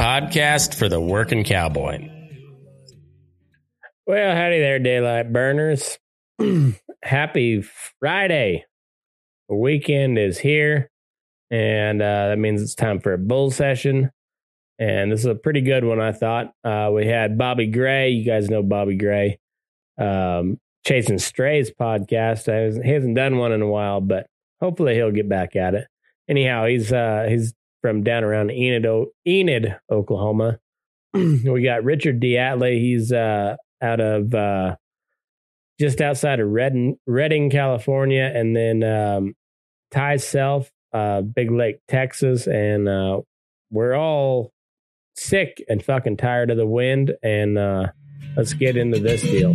podcast for the working cowboy. Well, howdy there, daylight burners. Happy Friday. The weekend is here, and uh, that means it's time for a bull session. And this is a pretty good one, I thought. Uh, we had Bobby Gray. You guys know Bobby Gray. Um, Chasing Strays podcast. I hasn't- he hasn't done one in a while, but hopefully he'll get back at it. Anyhow, he's uh, he's from down around Enid, O- Enid Oklahoma. we got Richard Diatley. He's uh, out of uh, just outside of Redding, Redding, California, and then um, Ty Self, uh, Big Lake, Texas, and uh, we're all sick and fucking tired of the wind. And uh, let's get into this deal.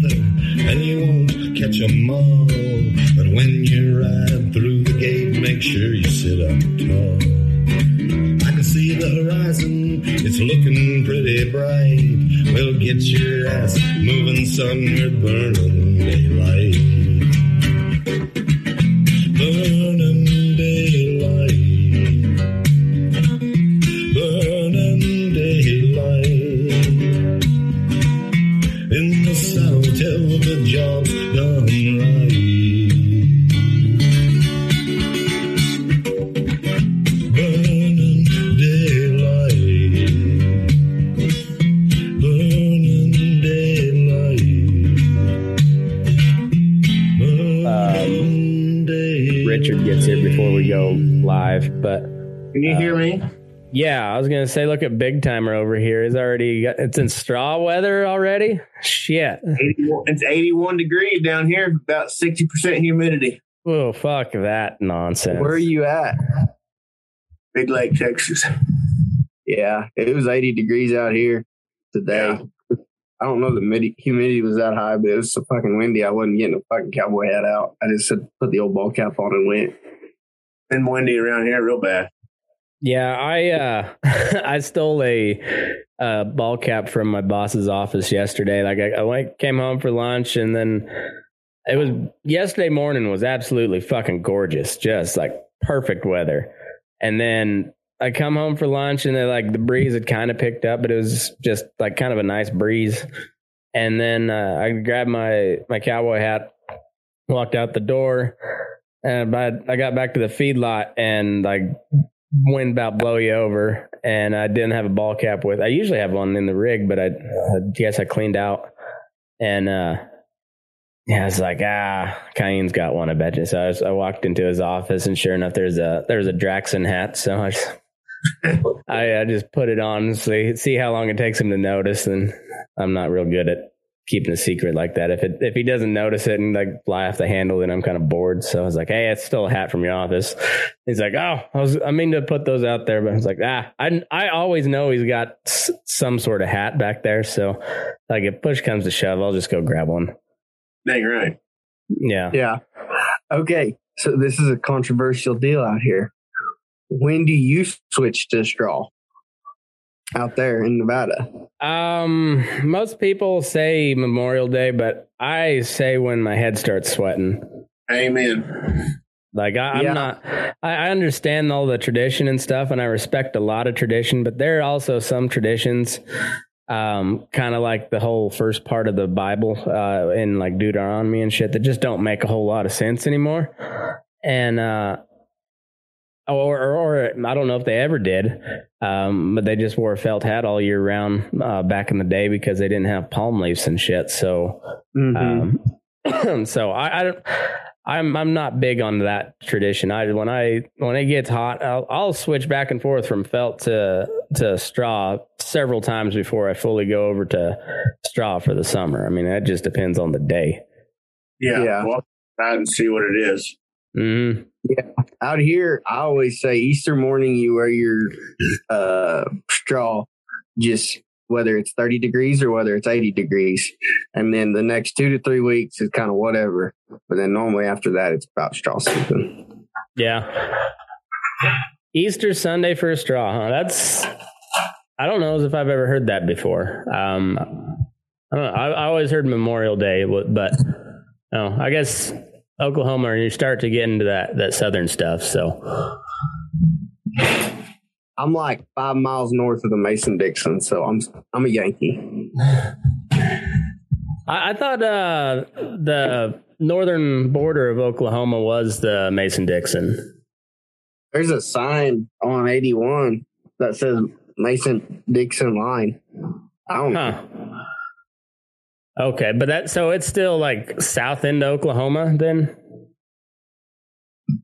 Gather, and you won't catch 'em all. But when you ride through the gate, make sure you sit up tall. I can see the horizon, it's looking pretty bright. Well, get your ass moving, son, we're burning daylight. Can you hear uh, me? yeah, I was gonna say, look at Big Timer over here. It's already got, it's in straw weather already. Shit. 81, it's 81 degrees down here, about 60% humidity. Oh fuck that nonsense. Where are you at? Big Lake, Texas. Yeah, it was 80 degrees out here today. I don't know the midi- humidity was that high, but it was so fucking windy. I wasn't getting a fucking cowboy hat out. I just said, put the old ball cap on and went. Been windy around here real bad. Yeah, I uh I stole a uh ball cap from my boss's office yesterday. Like I, I went came home for lunch and then it was yesterday morning was absolutely fucking gorgeous. Just like perfect weather. And then I come home for lunch and then like the breeze had kind of picked up, but it was just like kind of a nice breeze. And then uh, I grabbed my my cowboy hat, walked out the door, and I, I got back to the feedlot and like wind about blow you over and I didn't have a ball cap with. I usually have one in the rig, but I, I guess I cleaned out and uh yeah, I was like, ah, Cayenne's got one, I bet you. So I, was, I walked into his office, and sure enough, there's a there's a Draxxin hat. So I just, I, I just put it on, and see see how long it takes him to notice. And I'm not real good at keeping a secret like that. If it if he doesn't notice it and like fly off the handle, then I'm kind of bored. So I was like, hey, it's still a hat from your office. He's like, oh, I was I mean to put those out there, but I was like, ah, I I always know he's got s- some sort of hat back there. So like if push comes to shove, I'll just go grab one. Dang right. Yeah. Yeah. Okay. So this is a controversial deal out here. When do you switch to straw out there in Nevada? Um, most people say Memorial Day, but I say when my head starts sweating. Amen. Like I, I'm Yeah. not. I, I understand all the tradition and stuff, and I respect a lot of tradition. But there are also some traditions, um, kind of like the whole first part of the Bible, uh, in like Deuteronomy and shit, that just don't make a whole lot of sense anymore. And uh, or, or, or I don't know if they ever did, um, but they just wore a felt hat all year round uh, back in the day because they didn't have palm leaves and shit. So, Mhm. um, so I, I don't. I'm I'm not big on that tradition. I when I when it gets hot, I'll, I'll switch back and forth from felt to to straw several times before I fully go over to straw for the summer. I mean, that just depends on the day. Yeah. Yeah. Well, out and see what it is. hmm Out here, I always say Easter morning you wear your uh, straw, just whether it's 30 degrees or whether it's 80 degrees. And then the next two to three weeks is kind of whatever. But then normally after that, it's about straw season. Yeah. Easter Sunday for a straw, huh? That's I don't know if I've ever heard that before. Um, I don't know. I, I always heard Memorial Day, but but, no, I guess Oklahoma, and you start to get into that that southern stuff. So I'm like five miles north of the Mason Dixon, so I'm I'm a Yankee. I, I thought uh, the northern border of Oklahoma was the Mason Dixon. There's a sign on 81 that says Mason Dixon line. I don't Huh. Okay, but that so it's still like south into Oklahoma then.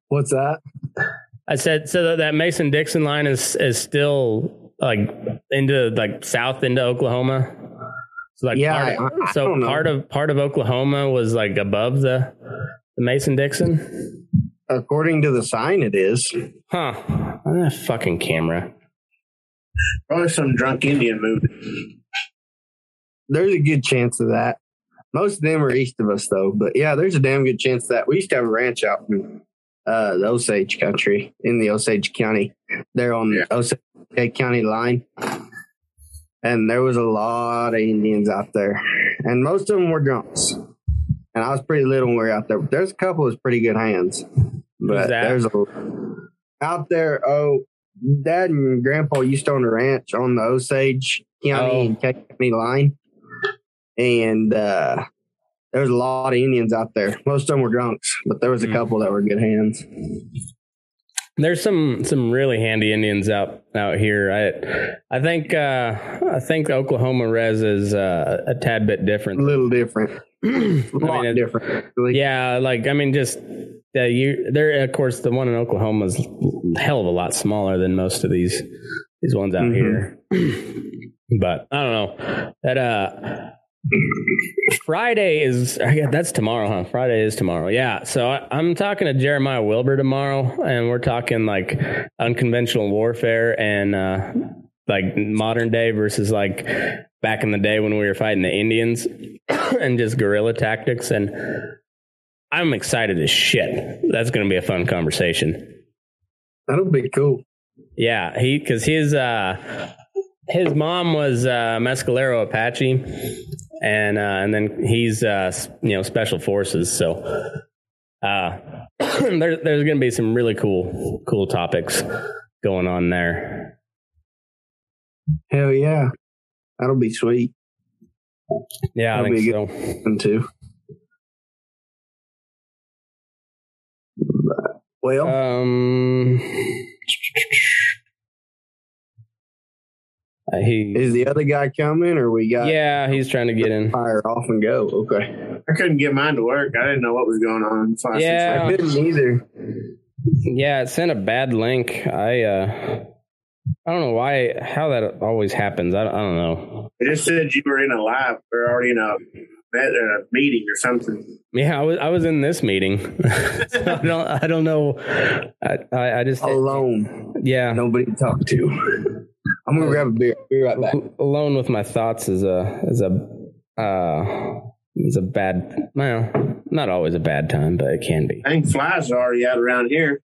What's that? I said so that, that Mason Dixon line is is still like into like south into Oklahoma. So like Yeah, part of, I- I so don't know. part of part of Oklahoma was like above the the Mason Dixon. According to the sign, it is. Huh. Ah, fucking camera. Probably some drunk Indian movie. There's a good chance of that. Most of them are east of us, though. But yeah, there's a damn good chance that we used to have a ranch out in uh, the Osage country in the Osage County. They're on Yeah. the Osage County line, and there was a lot of Indians out there, and most of them were drunks. And I was pretty little when we were out there. But there's a couple of pretty good hands. But there's a out there. Oh, Dad and Grandpa used to own a ranch on the Osage County Oh. and Kent County line, and uh, there was a lot of Indians out there. Most of them were drunks, but there was a Hmm. couple that were good hands. There's some some really handy Indians out out here. I I think uh, I think Oklahoma res is uh, a tad bit different. A little different, I a lot mean, different. Actually. Yeah, like I mean, just uh, you. There, of course, the one in Oklahoma is a hell of a lot smaller than most of these these ones out Mhm. here. but I don't know that. uh Friday is that's tomorrow, huh? Friday is tomorrow. Yeah. So I, I'm talking to Jeremiah Wilbur tomorrow, and we're talking like unconventional warfare and uh like modern day versus like back in the day when we were fighting the Indians and just guerrilla tactics. And I'm excited as shit. That's going to be a fun conversation. That'll be cool. Yeah, he because his uh his mom was uh, Mescalero Apache, and uh, and then he's uh, you know special forces. So uh, there, there's going to be some really cool cool topics going on there. Hell yeah, that'll be sweet. Yeah, I That'll think be so. One too. Well, Um, uh, he is the other guy coming, or we got yeah, he's trying to get in. fire off and go? Okay, I couldn't get mine to work. I didn't know what was going on. So I said, Yeah. I didn't either. Yeah, it sent a bad link. I uh I don't know why how that always happens. I, I don't know. It just said you were in a live or already in a, a meeting or something. Yeah, I was I was in this meeting. So I don't I don't know. I I, I just Alone, yeah nobody to talk to. I'm gonna grab a beer. Be right back. alone with my thoughts is a is a uh is a bad well not always a bad time but it can be. I think flies are already out around here.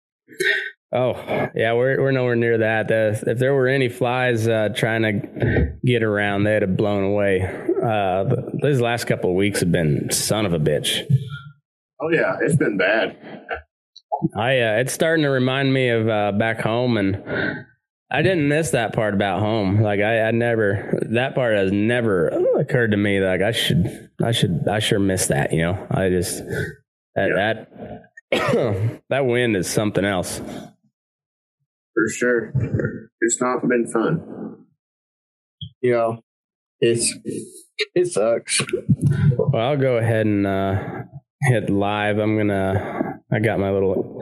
Oh yeah, we're we're nowhere near that. The, if there were any flies uh, trying to get around, they'd have blown away. Uh, these last couple of weeks have been son of a bitch. Oh yeah, it's been bad. I uh, it's starting to remind me of uh, back home, and I didn't miss that part about home. Like I, I never that part has never occurred to me. Like I should I should I sure miss that. You know, I just that that that wind is something else. for sure. It's not been fun. Yeah, it's it sucks. Well, I'll go ahead and uh, hit live. I'm gonna. I got my little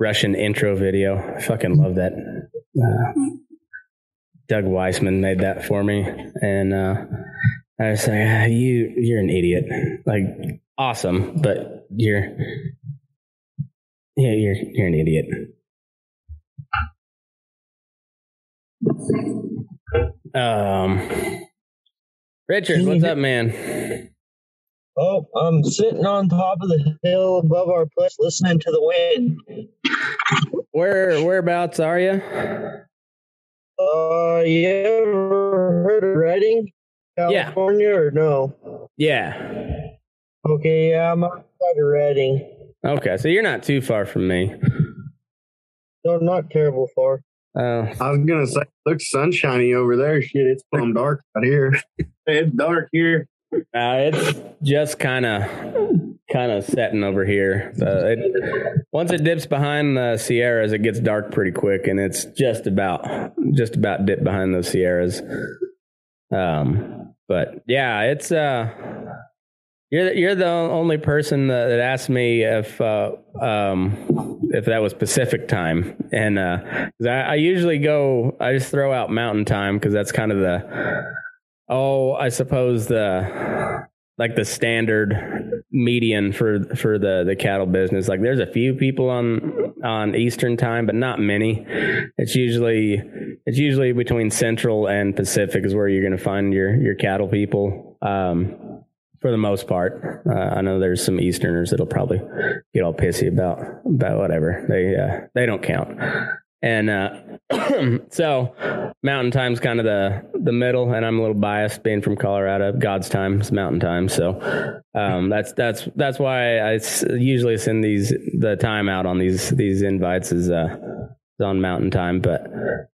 Russian intro video. I fucking love that. Uh, Doug Weissman made that for me, and uh, I was like, ah, "You, you're an idiot. Like, awesome, but you're, yeah, you're, you're an idiot." Um, Richard, what's up, man? Oh, I'm sitting on top of the hill above our place listening to the wind. Where whereabouts are you? Uh, you ever heard of Redding, Yeah. California, or no? Yeah. Okay, yeah, I'm outside of Redding. Okay, so you're not too far from me. No, not terrible far. Uh, I was gonna say, looks sunshiny over there. Shit, it's plumb dark out here. It's dark here. Uh, it's just kind of kind of setting over here. Uh, it, once it dips behind the Sierras, it gets dark pretty quick, and it's just about just about dipped behind those Sierras. Um, but yeah, it's uh, you're you're the only person that, that asked me if uh, um, if that was Pacific time, and uh I, I usually go, I just throw out Mountain time because that's kind of the oh, I suppose the like the standard median for for the the cattle business. Like there's a few people on on Eastern time, but not many. It's usually it's usually between Central and Pacific is where you're going to find your your cattle people. Um, for the most part, uh, I know there's some Easterners that'll probably get all pissy about about whatever they uh, they don't count. And uh, so mountain time's kind of the the middle, and I'm a little biased being from Colorado. God's time is mountain time, so um, that's that's that's why I usually send these the time out on these these invites is uh, on mountain time. But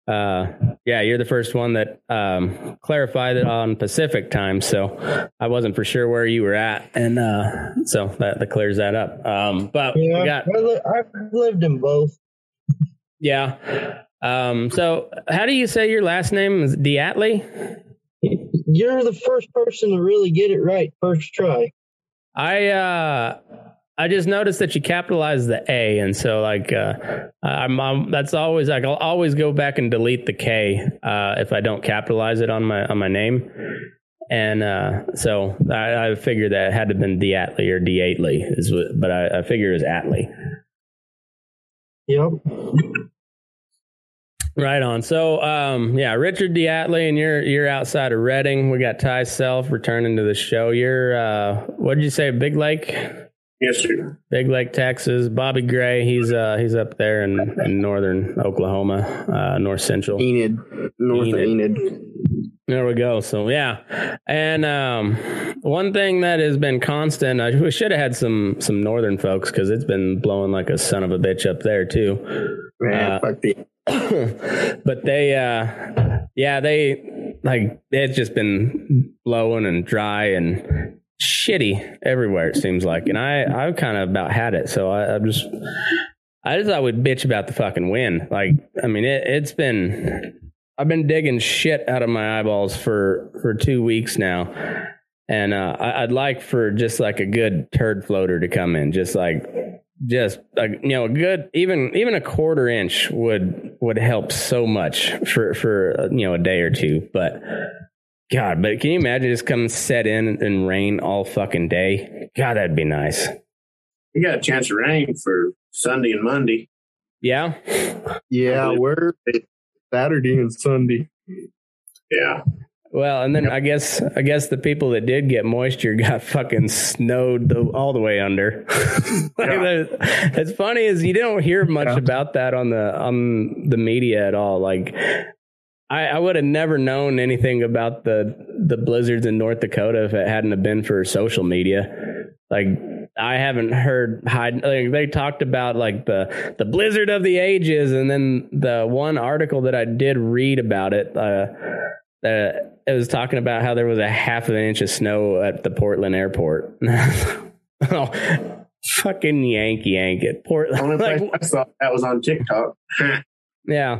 uh, yeah, you're the first one that um, clarified it on Pacific time, so I wasn't for sure where you were at, and uh, so that, that clears that up. Um, but Yeah, got I've lived in both. Yeah. Um, so how do you say your last name is Diatley? You're the first person to really get it right first try. I uh I just noticed that you capitalized the A, and so like uh, I'm, I'm that's always like I'll always go back and delete the K uh, if I don't capitalize it on my on my name, and uh, so I, I figured that it had to have been Diatley or Diatley is what, but I, I figured it was Atley. Yep. Right on. So, um, yeah, Richard Diatley, and you're you're outside of Redding. We got Ty Self returning to the show. You're uh, what did you say? Big Lake, Yes, sir. Big Lake, Texas. Bobby Gray, he's uh, he's up there in, in northern Oklahoma, uh, north central. Enid, north Enid. Enid. There we go. So yeah, and um, one thing that has been constant, I we should have had some some northern folks because it's been blowing like a son of a bitch up there too. Man, Uh, fuck the. But they uh yeah they like it's just been blowing and dry and shitty everywhere it seems like. And i i've kind of about had it. So i i'm just i just thought we'd bitch about the fucking wind like i mean it, it's been i've been digging shit out of my eyeballs for for two weeks now. And uh I, i'd like for just like a good turd floater to come in. Just like just like you know a good even even a quarter inch would would help so much for for uh, you know a day or two but god but can you imagine just come set in and rain all fucking day god that'd be nice We got a chance of rain for Sunday and Monday. yeah Yeah, we're Saturday and Sunday. Yeah. Well and then i guess i guess the people that did get moisture got fucking snowed the, all the way under Like, the- it's funny is you don't hear much Yeah. about that on the on the media at all like I, I would have never known anything about the the blizzards in North Dakota if it hadn't have been for social media. Like I haven't heard hide. Like, they talked about like the the blizzard of the ages, and then the one article that I did read about it, uh, uh, it was talking about how there was a half of an inch of snow at the Portland airport. oh, fucking Yankee yank at Portland. Only place Like, I saw that was on TikTok. Yeah. Yeah,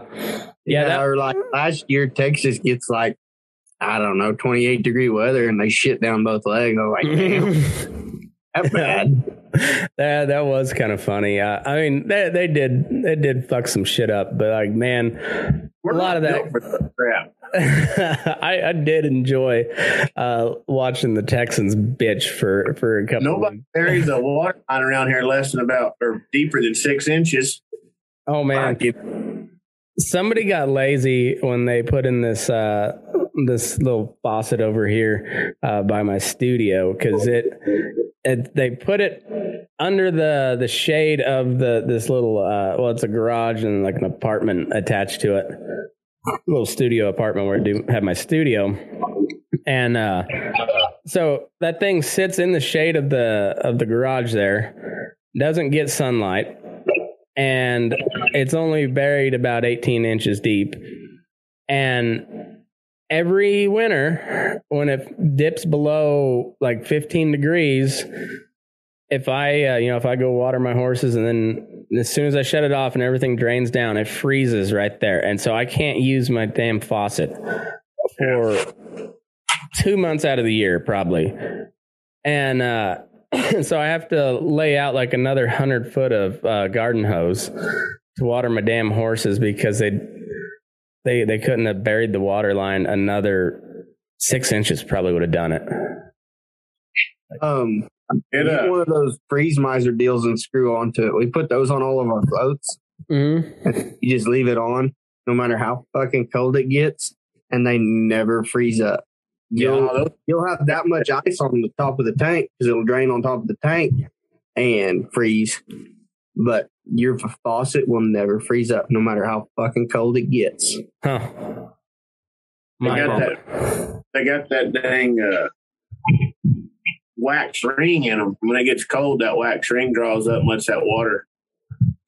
Yeah, that- or like last year, Texas gets like I don't know, twenty eight degree weather, and they shit down both legs. I was like, damn, that bad. that that was kind of funny. Uh, I mean, they they did they did fuck some shit up, but like man, We're a lot of that. built that crap. I, I did enjoy uh, watching the Texans bitch for for a couple. Nobody buries a water line around here less than about or deeper than six inches. Oh man, somebody got lazy when they put in this uh, this little faucet over here uh, by my studio because it, it they put it under the the shade of the this little uh, well it's a garage and like an apartment attached to it little studio apartment where I do have my studio. And uh so that thing sits in the shade of the of the garage there doesn't get sunlight and it's only buried about 18 inches deep. And every winter when it dips below like 15 degrees if i uh, you know if i go water my horses and then as soon as i shut it off and everything drains down it freezes right there and so i can't use my damn faucet for two months out of the year probably and uh so I have to lay out like another hundred foot of uh, garden hose to water my damn horses because they they they couldn't have buried the water line another six inches. Probably would have done it. Um, It, get uh, one of those freeze miser deals and screw onto it. We put those on all of our floats. Mm-hmm. You just leave it on, no matter how fucking cold it gets, and they never freeze up. You'll yeah, you'll have that much ice on the top of the tank because it'll drain on top of the tank and freeze. But your faucet will never freeze up, no matter how fucking cold it gets. Huh. They My got fault. that. They got that dang uh, wax ring in them. When it gets cold, that wax ring draws up and lets that water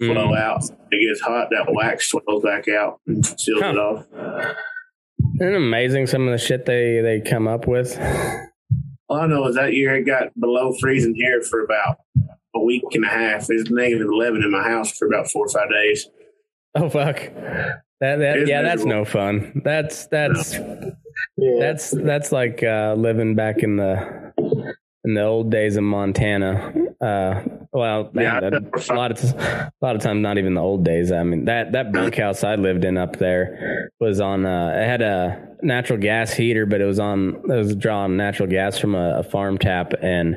flow Mm. out. It gets hot, that wax swells back out and seals Huh. it off. Isn't it amazing some of the shit they they come up with? All I know is that year it got below freezing here for about a week and a half. It was negative 11 in my house for about four or five days. Oh fuck. That, that It's yeah, that's no fun. That's that's that's that's like uh, living back in the in the old days of Montana. Uh, well, Yeah, that- a lot of a lot of times not even the old days. I mean that that bunkhouse I lived in up there was on. Uh, it had a natural gas heater, but it was on. It was drawing natural gas from a, a farm tap, and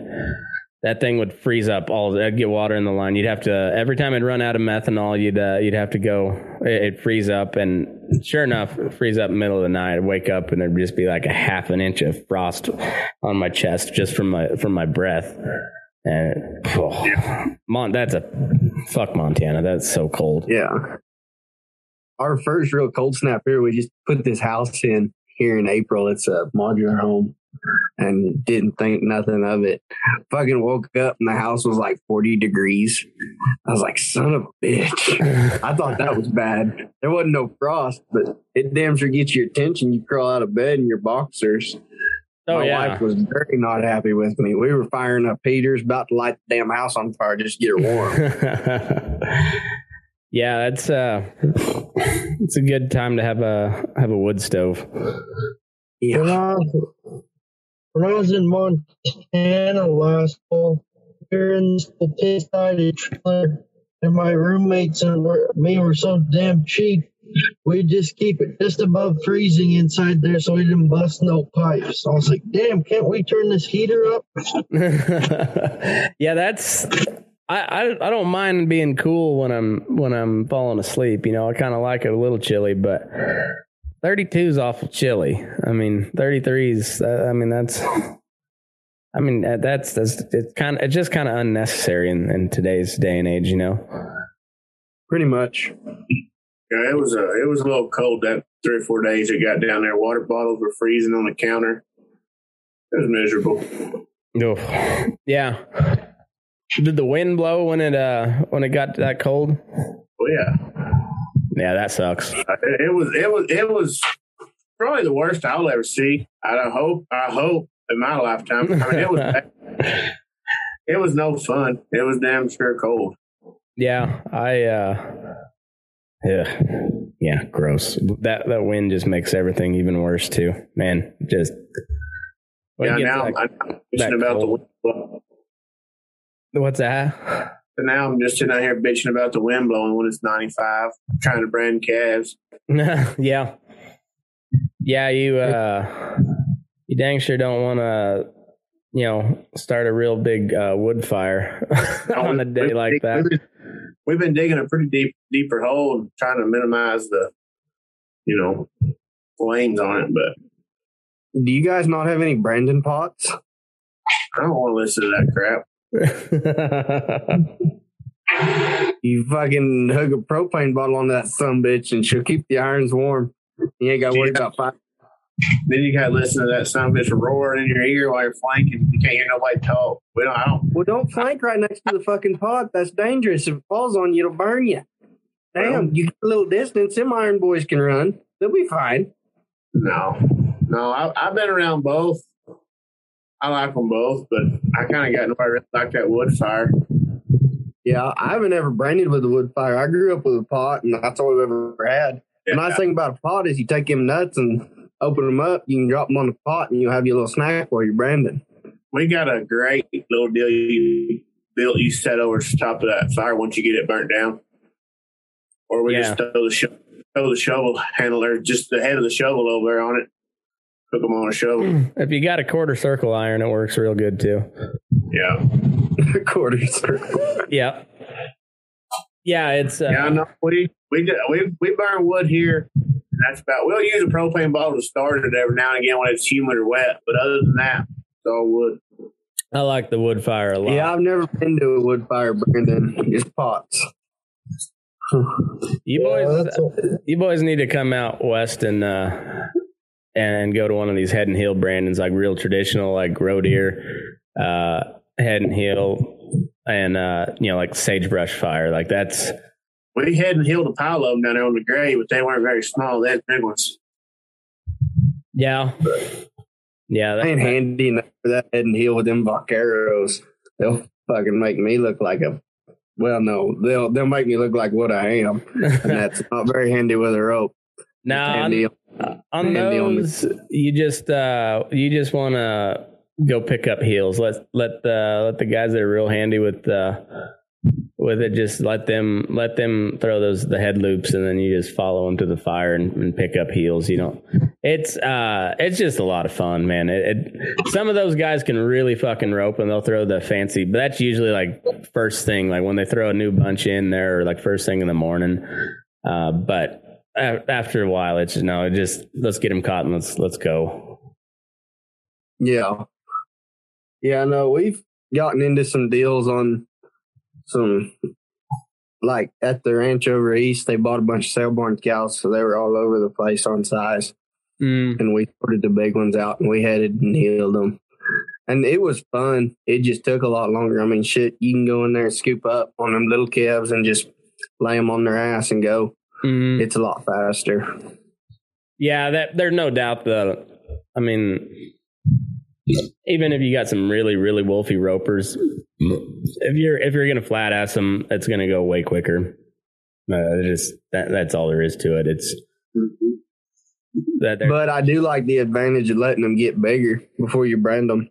that thing would freeze up. All I'd get water in the line. You'd have to every time it'd run out of methanol. You'd uh, you'd have to go. It, it'd freeze up, and sure enough, freeze up middle of the night. I'd wake up and there'd just be like a half an inch of frost on my chest just from my from my breath. And oh, Mon, that's a fuck Montana. That's so cold. Yeah. Our first real cold snap here, we just put this house in here in April. It's a modular home and didn't think nothing of it. Fucking woke up and the house was like 40 degrees. I was like, son of a bitch. I thought that was bad. There wasn't no frost, but it damn sure gets your attention. You crawl out of bed in your boxers. Oh My yeah. wife was very not happy with me. We were firing up heaters, about to light the damn house on fire just to get her warm. yeah, that's uh, it's a good time to have a have a wood stove. yeah. When I, was, when I was in Montana last fall, we were in this potato trailer, and my roommates and me were so damn cheap. We just keep it just above freezing inside there, so we didn't bust no pipes. I was like, "Damn, can't we turn this heater up?" yeah, that's. I, I I don't mind being cool when I'm when I'm falling asleep. You know, I kind of like it a little chilly, but 32 is awful chilly. I mean, 33 is. Uh, I mean, that's. I mean, uh, that's that's it's kind of it's just kind of unnecessary in, in today's day and age. You know. Pretty much. Yeah, it was a it was a little cold that three or four days it got down there. Water bottles were freezing on the counter. It was miserable. Oof. Yeah. Did the wind blow when it uh when it got that cold? Oh, yeah, Yeah, that sucks. it, it was it was it was probably the worst I'll ever see. I hope I hope in my lifetime. I mean, it was it was no fun. It was damn sure cold. Yeah, I uh yeah. yeah, gross. That that wind just makes everything even worse too. Man, just yeah, now like- I'm bitching about the wind what's that? So now I'm just sitting out here bitching about the wind blowing when it's 95, trying to brand calves. yeah, yeah. You uh, you dang sure don't want to, you know, start a real big uh, wood fire on a day We've- like that. We've been, we've been digging a pretty deep, deeper hole, and trying to minimize the, you know, flames on it. But Do you guys not have any Brandon pots? I don't want to listen to that crap. You fucking hook a propane bottle on that some bitch and she'll keep the irons warm. You ain't got to worry about fire. Then you got to listen to that a bitch roaring in your ear while you're flanking. You can't hear nobody talk. We don't. I don't. Well, don't flank right next to the fucking pot. That's dangerous. If it falls on you, it'll burn you. Damn, you get a little distance. Them iron boys can run. They'll be fine. No, no. I, I've been around both. I like them both, but I kind of got nobody really like that wood fire. Yeah, I haven't ever branded with a wood fire. I grew up with a pot, and that's all we've ever had. The nice thing about a pot is you take them nuts and open them up. You can drop them on the pot, and you'll have your little snack while you're branding. We got a great little deal you built. You set over the top of that fire once you get it burnt down, or we Yeah. just throw the sho- throw the shovel handler just the head of the shovel over on it. Cook them on a shovel. if you got a quarter circle iron, it works real good too. Yeah, Quarter circle. Yeah, yeah. It's uh, yeah. I know. We we do- we we burn wood here. And that's about. We'll use a propane bottle to start it every now and again when it's humid or wet. But other than that, it's all wood. I like the wood fire a lot. Yeah, I've never been to a wood fire, Brandon. It's pots. You Yeah, boys, that's a- you boys need to come out west and uh, and go to one of these head and heel Brandons, like real traditional, like roe deer, uh, head and heel, and uh, you know, like sagebrush fire. Like that's We had and healed a pile of them down there on the grave, but they weren't very small. They had big ones. yeah, yeah. I ain't handy enough for that head and heel with them vaqueros. They'll fucking make me look like a. Well, no, they'll they'll make me look like what I am, and that's not very handy with a rope. No, Handy. on, on handy on the- those, you just uh, you just want to go pick up heels. Let let the let the guys that are real handy with uh, with it just let them let them throw those the head loops and then you just follow them to the fire and, and pick up heels. You know, it's uh it's just a lot of fun, man. It, it some of those guys can really fucking rope and they'll throw the fancy, but that's usually like first thing, like when they throw a new bunch in there, or like first thing in the morning. Uh, but after a while, it's no, it just let's get them caught and let's let's go. Yeah, yeah. I know we've gotten into some deals on some like at the ranch over east. They bought a bunch of sale barn cows, so they were all over the place on size. Mm, and we sorted the big ones out and we headed and healed them. And it was fun. It just took a lot longer. I mean, shit, you can go in there and scoop up on them little calves and just lay them on their ass and go. Mm. It's a lot faster. Yeah, that there's no doubt that I mean even if you got some really, really wolfy ropers, if you're if you're gonna flat ass them, it's gonna go way quicker. Uh, just that that's all there is to it. It's that But I do like the advantage of letting them get bigger before you brand them.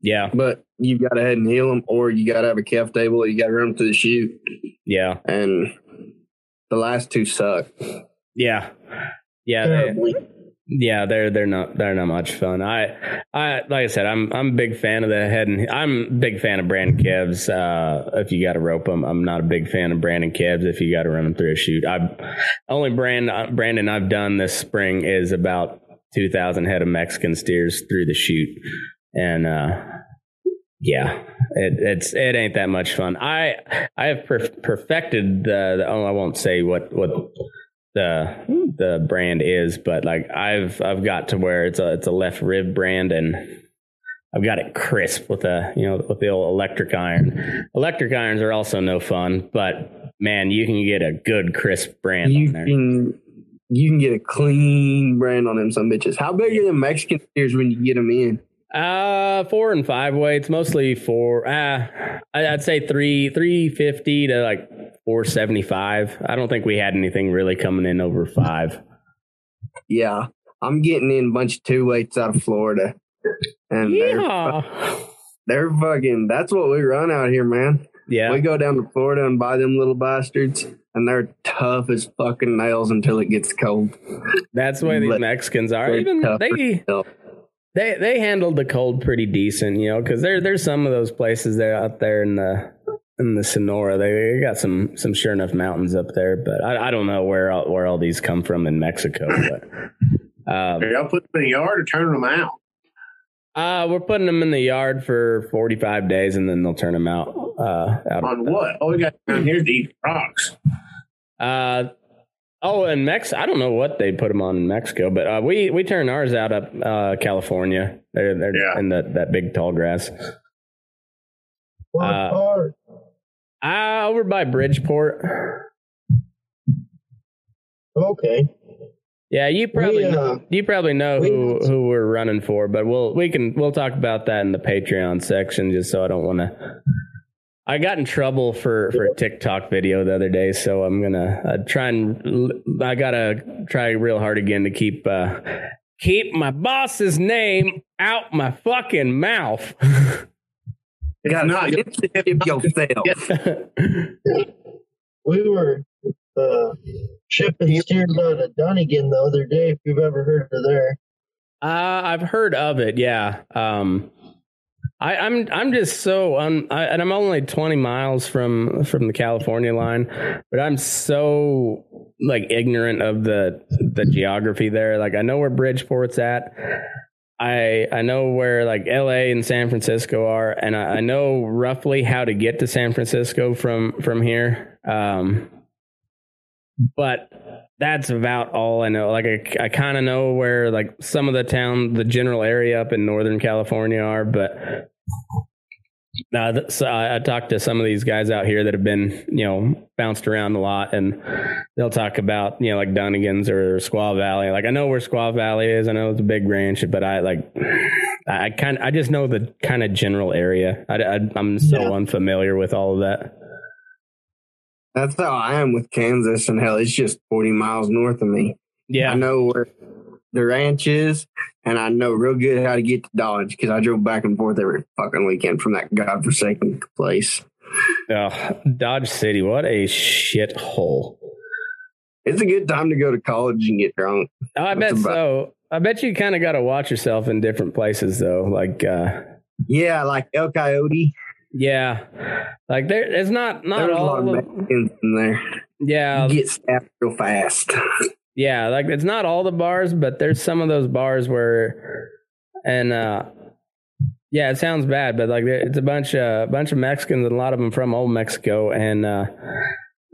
yeah, But you've got to head and heal them, or you got to have a calf table, you got to run them to the chute. yeah, And the last two suck. yeah, yeah. They. Yeah, they're they're not they're not much fun. I I like I said, I'm I'm a big fan of the head and I'm big fan of Brandon Kevs. Uh, if you got to rope them, I'm not a big fan of Brandon Kevs. If you got to run them through a chute, I only brand uh, Brandon I've done this spring is about 2,000 head of Mexican steers through the chute, and uh, yeah, it, it's it ain't that much fun. I I have perf- perfected the, the oh I won't say what what the the brand is, but like I've I've got to where it's a it's a left rib brand and I've got it crisp with a you know with the old electric iron. Electric irons are also no fun, but man, you can get a good crisp brand You on there. can you can get a clean brand on them some bitches. How big are the Mexican steers when you get them in? Uh, four and five weights, mostly four. Uh, I'd say three, three fifty to like four seventy five. I don't think we had anything really coming in over five. Yeah, I'm getting in a bunch of two weights out of Florida, and they're, Yeah, they're fucking. That's what we run out here, man. yeah. We go down to Florida and buy them little bastards, and they're tough as fucking nails until it gets cold. That's the way these Mexicans are. Even tougher they. They they handled the cold pretty decent, you know, because there there's some of those places there out there in the in the Sonora. They, they got some some sure enough mountains up there, but I, I don't know where all, where all these come from in Mexico. But um, Are y'all put them in the yard or turning them out? uh, we're putting them in the yard for 45 days, and then they'll turn them out. Uh, out On what? Oh, we got down here to eat rocks. Uh, oh, in Mex, I don't know what they put them on in Mexico, but uh, we we turn ours out up uh, California. They're they're Yeah. in that that big tall grass. What Uh, part? Uh, over by Bridgeport. Okay. Yeah, you probably We, uh, know, you probably know we- who who we're running for, but we'll we can we'll talk about that in the Patreon section, just so I don't want to. I got in trouble for for a TikTok video the other day, so I'm gonna uh, try and I gotta try real hard again to keep uh, keep my boss's name out my fucking mouth. It's Gotta not. yourself. We were uh, shipping steers out of Dunnigan the other day, if you've ever heard of there. Uh, I've heard of it. Yeah. Um, I, I'm I'm just so un, I, and I'm only 20 miles from from the California line, but I'm so like ignorant of the the geography there. Like I know where Bridgeport's at. I I know where like L.A. and San Francisco are, and I, I know roughly how to get to San Francisco from from here. Um, but that's about all I know. Like I, I kind of know where like some of the town, the general area up in Northern California are, but uh, th- so I, I talked to some of these guys out here that have been, you know, bounced around a lot, and they'll talk about, you know, like Dunnigans or Squaw Valley. Like I know where Squaw Valley is. I know it's a big ranch, but I like, I kind, I just know the kind of general area. I, I, I'm so Yeah. unfamiliar with all of that. That's how I am with Kansas, and hell, it's just 40 miles north of me. Yeah, I know where the ranch is, and I know real good how to get to Dodge because I drove back and forth every fucking weekend from that godforsaken place. Ugh, Dodge City, what a shithole. It's a good time to go to college and get drunk. Oh, I bet about- so. I bet you kind of got to watch yourself in different places, though. Like, uh, Yeah, like El Coyote. Yeah, like there, it's not not There's a lot all. of Mexicans in there. yeah, You get stabbed real fast. yeah, like it's not all the bars, but there's some of those bars where, and uh, yeah, it sounds bad, but like it's a bunch of bunch of Mexicans and a lot of them from old Mexico, and uh,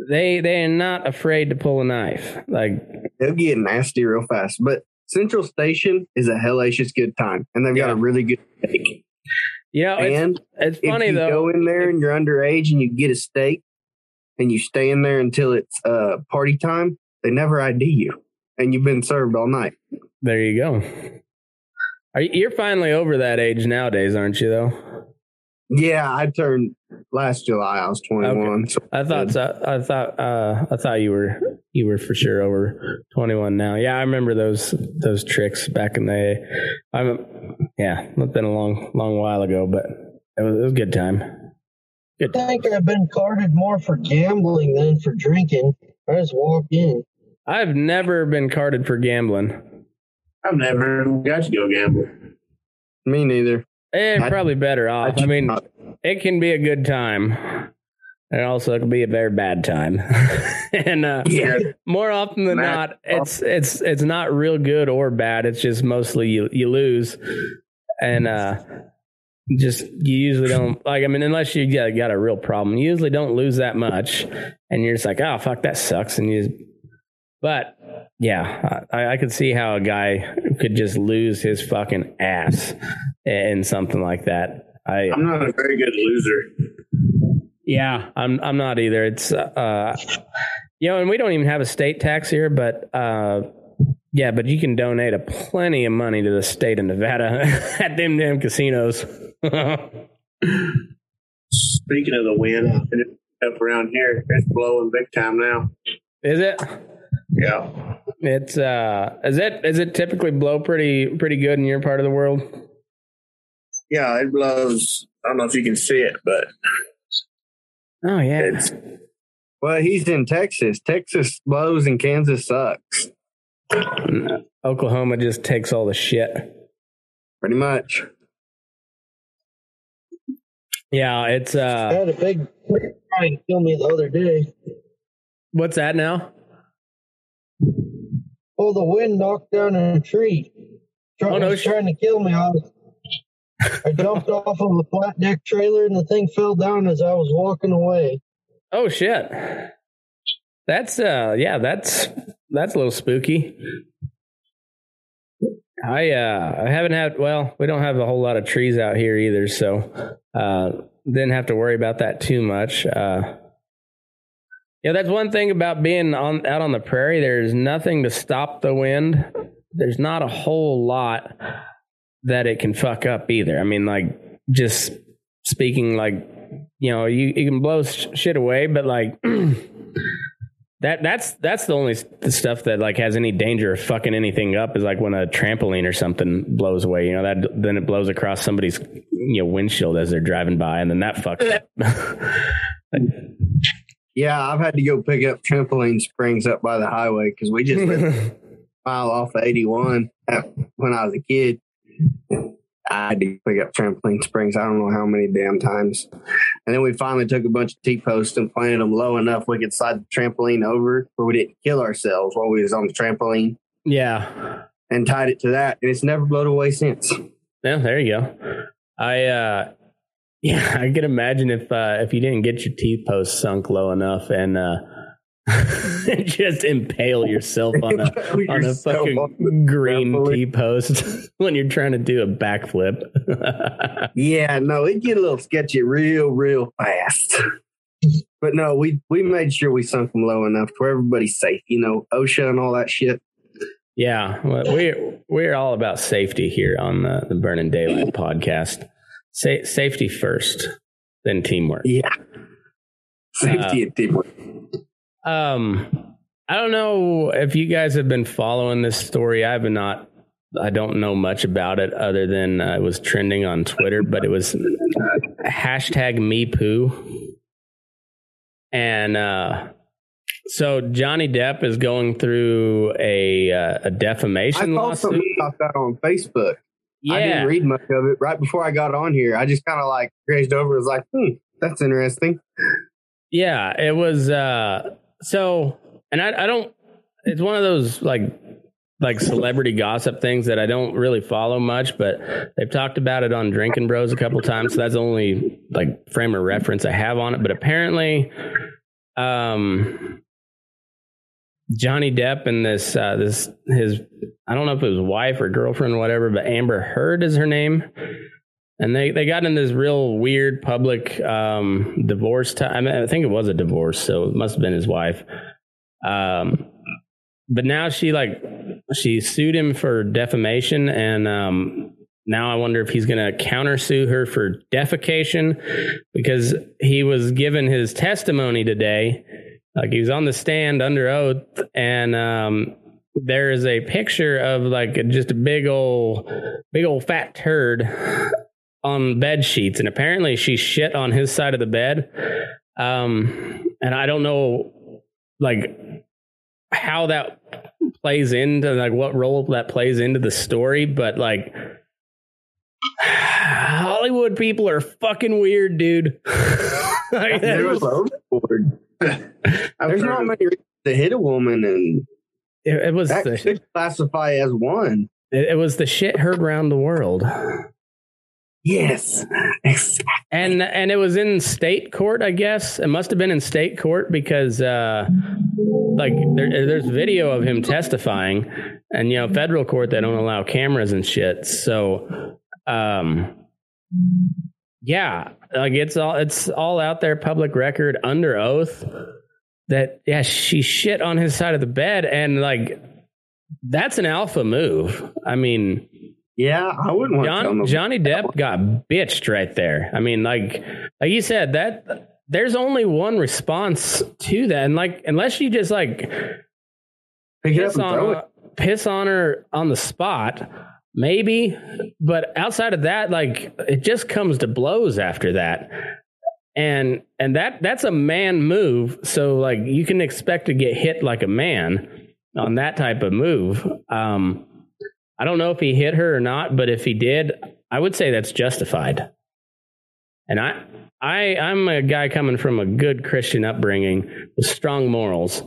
they they are not afraid to pull a knife. Like, They'll get nasty real fast. But Central Station is a hellacious good time, and they've got a really good steak. You know, and it's if funny you though. go in there and you're underage and you get a steak and you stay in there until it's uh, party time, they never ID you, and you've been served all night. There you go. Are you, you're finally over that age nowadays, aren't you? Though Yeah, I turned last July. I was 21. So I thought so, I thought uh, I thought you were you were for sure over 21 now. Yeah, I remember those those tricks back in the. I'm yeah, it's been a long long while ago, but it was, it was a good time. Good. I think I've been carded more for gambling than for drinking. I just walk in. I've never been carded for gambling. I've never got to go gamble. me neither. Eh, probably better off. I mean, it can be a good time. It also it can be a very bad time. and uh, yeah, more often than Matt- not, it's it's it's not real good or bad. It's just mostly you you lose, and uh, just you usually don't like. I mean, unless you got, got a real problem, you usually don't lose that much, and you're just like, oh fuck, that sucks, and you. But yeah, I, I could see how a guy could just lose his fucking ass in something like that. I I'm not a very good loser. Yeah, I'm I'm not either. It's uh you know, and we don't even have a state tax here, but uh yeah, but you can donate a plenty of money to the state of Nevada at them damn casinos. Speaking of the wind up around here. It's blowing big time now. Is it? Yeah. It's uh is it is it typically blow pretty pretty good in your part of the world? Yeah, it blows. I don't know if you can see it, but Oh yeah. it's Well, he's in Texas. Texas blows and Kansas sucks. Oklahoma just takes all the shit. Pretty much. Yeah, it's I uh had a big trying to kill me the other day. what's that now? Oh, the wind knocked down a tree. Try, Oh, no was trying to kill me. I, was, I jumped off of a flat deck trailer and the thing fell down as I was walking away. Oh shit. That's uh yeah, that's that's a little spooky. I uh I haven't had well, we don't have a whole lot of trees out here either, so uh didn't have to worry about that too much. Uh yeah, that's one thing about being on out on the prairie. There's nothing to stop the wind. There's not a whole lot that it can fuck up either. I mean, like just speaking like you know you, you can blow sh- shit away but like that that's that's the only stuff that like has any danger of fucking anything up is like when a trampoline or something blows away you know that then it blows across somebody's you know windshield as they're driving by and then that fucks up Yeah, I've had to go pick up trampoline springs up by the highway because we just lived a mile off of 81 when I was a kid. I had to pick up trampoline springs. I don't know how many damn times. And then we finally took a bunch of T posts and planted them low enough we could slide the trampoline over where we didn't kill ourselves while we was on the trampoline yeah and tied it to that. And it's never blown away since. yeah there you go i uh yeah i can imagine if uh if you didn't get your T post sunk low enough and uh just impale yourself on a on a fucking on green. T post when you're trying to do a backflip. Yeah, no, it get a little sketchy real, real fast. But no, we we made sure we sunk them low enough where everybody's safe. You know, OSHA and all that shit. yeah, we're we're all about safety here on the, the Burning Daylight podcast. Sa- safety first, then teamwork. Yeah, safety uh, and teamwork. Um, I don't know if you guys have been following this story. I have not. I don't know much about it other than uh, it was trending on Twitter, but it was hashtag me poo. And uh, so Johnny Depp is going through a uh, a I defamation saw lawsuit. something about that on Facebook. Yeah. I didn't read much of it. Right before I got on here, I just kind of like grazed over. and Was like, hmm, that's interesting. Yeah, it was uh so and I I don't it's one of those like like celebrity gossip things that I don't really follow much, but they've talked about it on Drinking Bros a couple times, so that's the only like frame of reference I have on it. But apparently um Johnny Depp and this uh this his I don't know if it was wife or girlfriend or whatever, but Amber Heard is her name and they they got in this real weird public um divorce time I, mean, I think it was a divorce so it must have been his wife um but now she like she sued him for defamation and um now I wonder if he's going to countersue her for defecation because he was given his testimony today. Like he was on the stand under oath, and um, there is a picture of like just a big old, big old fat turd on bed sheets, and apparently she shit on his side of the bed. Um, and I don't know, like how that plays into like what role that plays into the story, but like Hollywood people are fucking weird, dude. Like, There was- was overboard. There's not of- many reasons to hit a woman, and it, it was that the, could classify as one. it, it was the shit heard around the world, Yes, exactly. and and it was in state court. I guess it must have been in state court because uh, like there, there's video of him testifying, and you know federal court they don't allow cameras and shit. So, um, yeah, like it's all it's all out there, public record, under oath. That yeah, she shit on his side of the bed, and like that's an alpha move. I mean, yeah, I wouldn't want to John, nobody. Johnny Depp got bitched right there. I mean, like like you said, that there's only one response to that, and like unless you just like Pick piss on piss on her on the spot, maybe. But outside of that, like it just comes to blows after that. And and that that's a man move. So like you can expect to get hit like a man on that type of move. Um I don't know if he hit her or not, but if he did, I would say that's justified. And I I I'm a guy coming from a good Christian upbringing with strong morals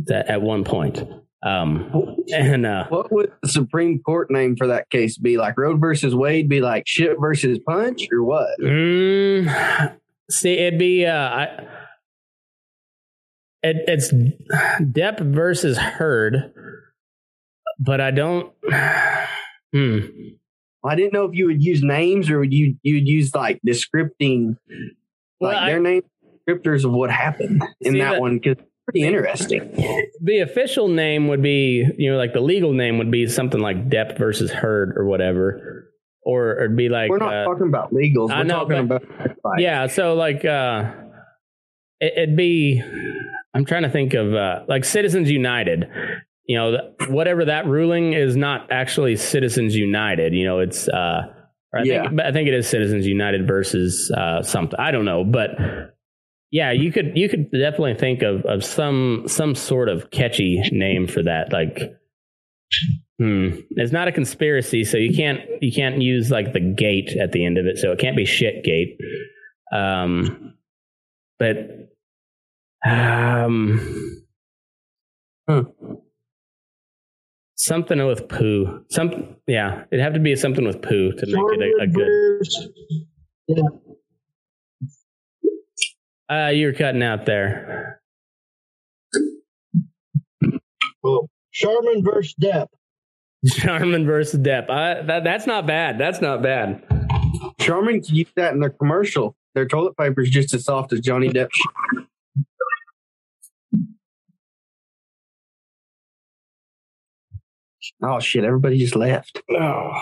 that at one point. Um, and uh, What would the Supreme Court name for that case be? Like Road versus Wade? Be like shit versus punch or what? mm, see, it'd be uh, I, it, it's Depp versus Heard, but I don't. Hmm. I didn't know if you would use names or would you you'd use like descripting Well, like I- their name descriptors of what happened in See, that one because pretty interesting. The official name would be, you know, like the legal name would be something like Depp versus Heard or whatever, or, or it'd be like We're not uh, talking about legals. We're know, talking but- about like, yeah so like uh it, it'd be i'm trying to think of uh like citizens united you know whatever that ruling is not actually citizens united you know it's uh I Yeah. think I think it is Citizens United versus uh, something. I don't know, but yeah, you could you could definitely think of of some some sort of catchy name for that. Like, hmm, it's not a conspiracy, so you can't you can't use like the gate at the end of it, so it can't be shit gate. Um, but um, Hmm. Something with poo. Some yeah, it'd have to be something with poo to make it a, a good. Yeah, Uh, you were cutting out there. well, Charmin versus Depp. Charmin versus Depp. I, that, that's not bad. That's not bad. Charmin could use that in their commercial. Their toilet paper is just as soft as Johnny Depp. Oh shit! Everybody just left. Oh.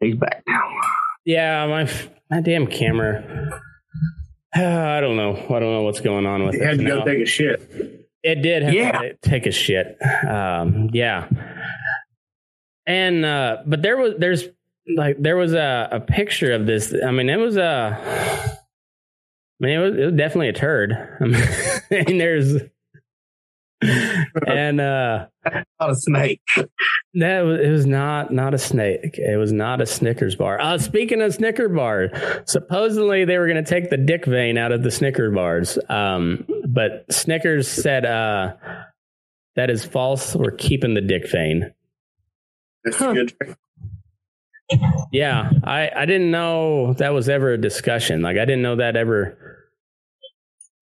He's back now. Yeah, my my damn camera. I don't know. I don't know what's going on with You it. had to go take a shit. It did have Yeah. to take a shit. Um, yeah. And uh, but there was there's like there was a, a picture of this. I mean, it was a. I mean, it was, it was definitely a turd. I mean, there's. And uh, Not a snake. that it was not not a snake. It was not a Snickers bar. Uh, speaking of Snicker bar, supposedly they were going to take the dick vein out of the Snicker bars, um, but Snickers said uh, that is false. We're keeping the dick vein. That's a good. Yeah, I I didn't know that was ever a discussion. Like I didn't know that ever.